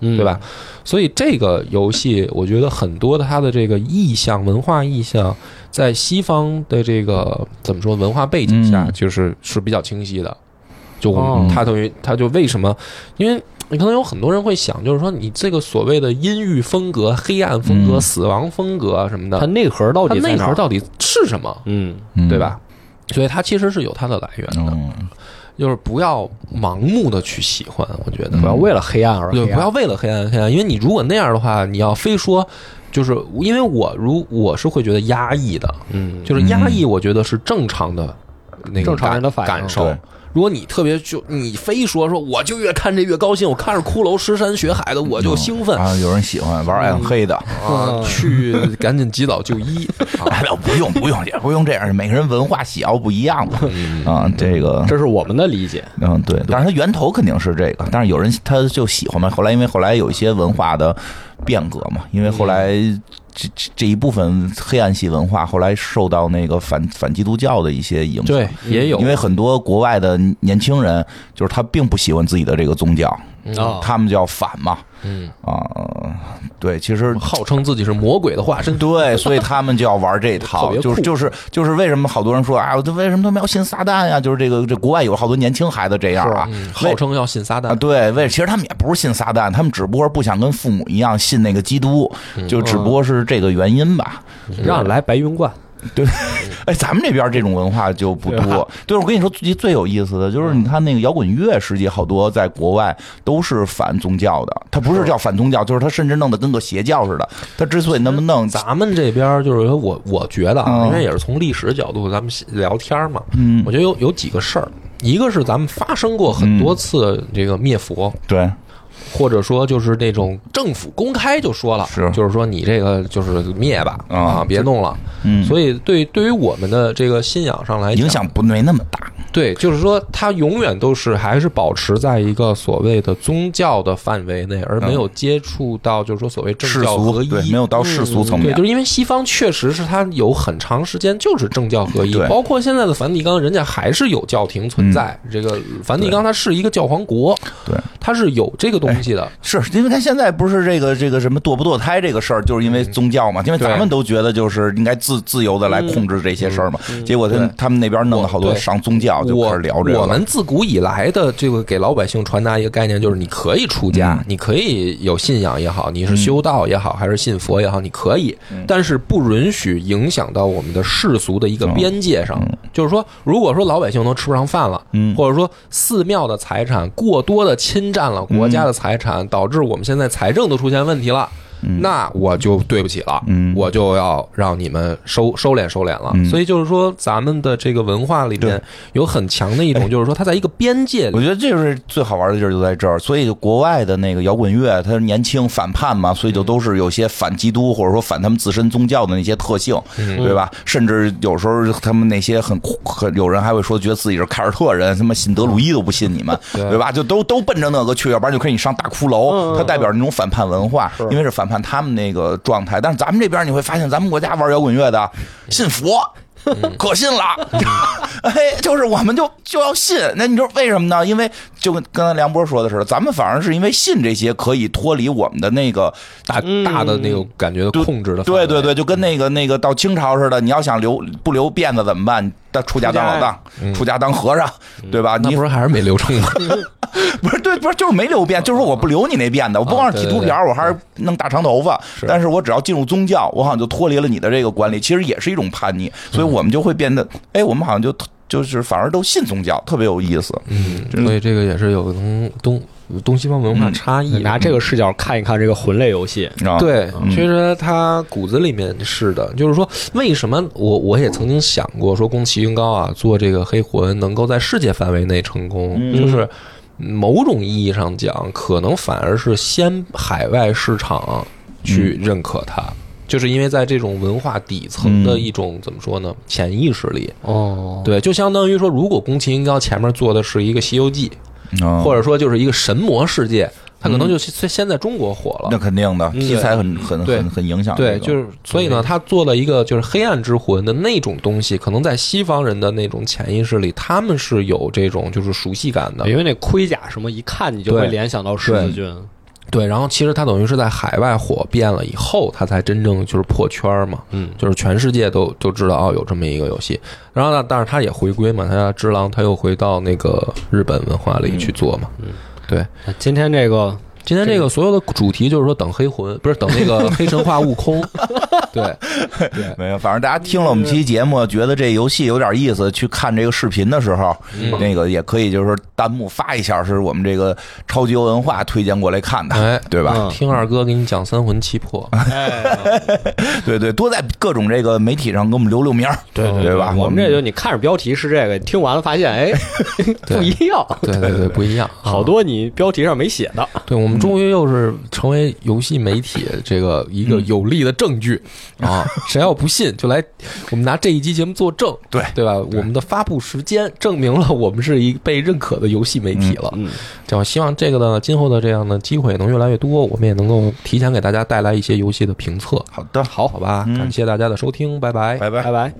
嗯，对吧？？所以这个游戏，我觉得很多的它的这个意象、文化意象，在西方的这个怎么说文化背景下嗯，就是是比较清晰的。就我哦们它等于它就为什么？因为你可能有很多人会想，就是说你这个所谓的阴郁风格、黑暗风格、嗯死亡风格什么的，它内核到底？内核到底是什么？嗯，嗯对？吧？所以它其实是有它的来源的，嗯就是不要盲目的去喜欢，我觉得。不要为了黑暗而对，黑暗。不要为了黑暗黑暗，因为你如果那样的话，你要非说，就是因为我如我是会觉得压抑的，嗯，就是压抑，我觉得是正常的那个正常人的反应。感感受。对。如果你特别就你非说说，我就越看这越高兴，我看着骷髅尸山血海的我就兴奋啊，有人喜欢玩暗黑的，啊，去赶紧及早就医啊。哎，不用不用，也不用这样，每个人文化喜好不一样嘛。嗯啊，这个这是我们的理解。嗯，对，但是它源头肯定是这个，但是有人他就喜欢嘛。后来因为后来有一些文化的变革嘛，因为后来这这这一部分黑暗系文化后来受到那个反反基督教的一些影响。对，也有因为很多国外的年轻人，就是他并不喜欢自己的这个宗教，嗯，他们叫反嘛嗯，啊，对，其实号称自己是魔鬼的化身，对，所以他们就要玩这特套，就是就是就是为什么好多人说啊，我为什么他们要信撒旦呀？就是这个这国外有好多年轻孩子这样啊，嗯号称要信撒啊，旦，对，为其实他们也不是信撒旦，他们只不过是不想跟父母一样信那个基督，就只不过是这个原因吧。让来白云观。哎，咱们这边这种文化就不多。对，我跟你说，最最有意思的就是，你看那个摇滚乐，实际好多在国外都是反宗教的。他不是叫反宗教，就是他甚至弄得跟个邪教似的。他之所以那么弄，咱们这边就是说我我觉得啊，嗯因为也是从历史角度咱们聊天嘛，嗯我，觉得有有几个事儿，一个是咱们发生过很多次这个灭佛，对，或者说就是那种政府公开就说了，是就是说你这个就是灭吧啊啊，别弄了。嗯，所以对对于我们的这个信仰上来讲影响不没那么大。对，就是说它永远都是还是保持在一个所谓的宗教的范围内，而没有接触到就是说所谓政世俗教合一，对，没有到世俗层面对，面就。是因为西方确实是它有很长时间就是政教合一，对包括现在的梵蒂冈，人家还是有教廷存在。这个梵蒂冈它是一个教皇国，对，它是有这个东西的。是因为他现在不是这个这个什么堕不堕胎这个事儿，就是因为宗教嘛，因为对咱们都觉得就是应该自自由的来控制这些事儿嘛，结果他他们那边弄了好多上宗教就开始聊这个。我我们自古以来的这个给老百姓传达一个概念，就是你可以出家，嗯你可以有信仰也好，你是修道也好，还是信佛也好，你可以，嗯但是不允许影响到我们的世俗的一个边界上。就是说，如果说老百姓都吃不上饭了，嗯或者说寺庙的财产过多的侵占了国家的财产，导致我们现在财政都出现问题了。那我就对不起了，嗯。我就要让你们收收敛收敛了。嗯。所以就是说，咱们的这个文化里面有很强的一种，就是说它在一个边界里。我觉得这就是最好玩的地儿就在这儿，所以国外的那个摇滚乐，它年轻反叛嘛，所以就都是有些反基督或者说反他们自身宗教的那些特性，对吧？甚至有时候他们那些很很有人还会说，觉得自己是凯尔特人，他妈信德鲁伊都不信你们，对。对吧？就都都奔着那个去，要不然就可以你上大骷髅，它代表那种反叛文化，因为是反叛他们那个状态。但是咱们这边你会发现，咱们国家玩摇滚乐的信佛。可信了，哎，就是我们就就要信。那你说为什么呢？因为就跟刚才梁波说的似的，咱们反而是因为信这些可以脱离我们的那个大大的那个感觉的控制的，对对，对，就跟那个那个到清朝似的，你要想留不留辫子怎么办？到出家当老大，出家当和尚，对吧？你不是还是没留成吗？不是对，不是就是没留辫，就是说我不留你那辫子，我不光是剃秃瓢，我还是弄大长头发。但是我只要进入宗教，我好像就脱离了你的这个管理，其实也是一种叛逆，所以我们就会变得，哎，我们好像就就是反而都信宗教，特别有意思。嗯，所以这个也是有东东东西方文化差异。拿这个视角看一看这个魂类游戏，啊，对，其实他骨子里面是的，就是说，为什么我我也曾经想过，说宫崎英高啊做这个黑魂能够在世界范围内成功，就是某种意义上讲，可能反而是先海外市场去认可它。就是因为在这种文化底层的一种怎么说呢，潜意识里，哦，对，就相当于说，如果宫崎英高前面做的是一个《西游记》，啊或者说就是一个神魔世界，他可能就先先在中国火了。那肯定的，题材很很很很影响对，就是所以呢，他做了一个就是黑暗之魂的那种东西，可能在西方人的那种潜意识里，他们是有这种就是熟悉感的。因为那盔甲什么一看你就会联想到十字军，对，然后其实他等于是在海外火遍了以后，他才真正就是破圈儿嘛。嗯，就是全世界都都知道哦，有这么一个游戏。然后呢，但是他也回归嘛，他只狼他又回到那个日本文化里去做嘛。嗯，对。今天这个今天这个所有的主题就是说等黑魂，不是等那个黑神话悟空。对，对，没有，反正大家听了我们期节目，觉得这游戏有点意思，去看这个视频的时候，那个也可以就是说弹幕发一下，是我们这个超级文化推荐过来看的，哎对吧？嗯听二哥给你讲三魂七魄。哎，对对，多在各种这个媒体上给我们留留名，对对对吧？我们这就你看着标题是这个，听完了发现哎不一样，对对对，不一样，啊好多你标题上没写的。对，我们终于又是成为游戏媒体这个一个有力的证据 啊！谁要不信，就来我们拿这一期节目作证，对对吧？我们的发布时间证明了我们是一被认可的游戏媒体了。嗯，这样希望这个呢，今后的这样的机会能越来越多，我们也能够提前给大家带来一些游戏的评测。好的，好，好吧，感谢大家的收听，拜拜。拜拜拜。拜。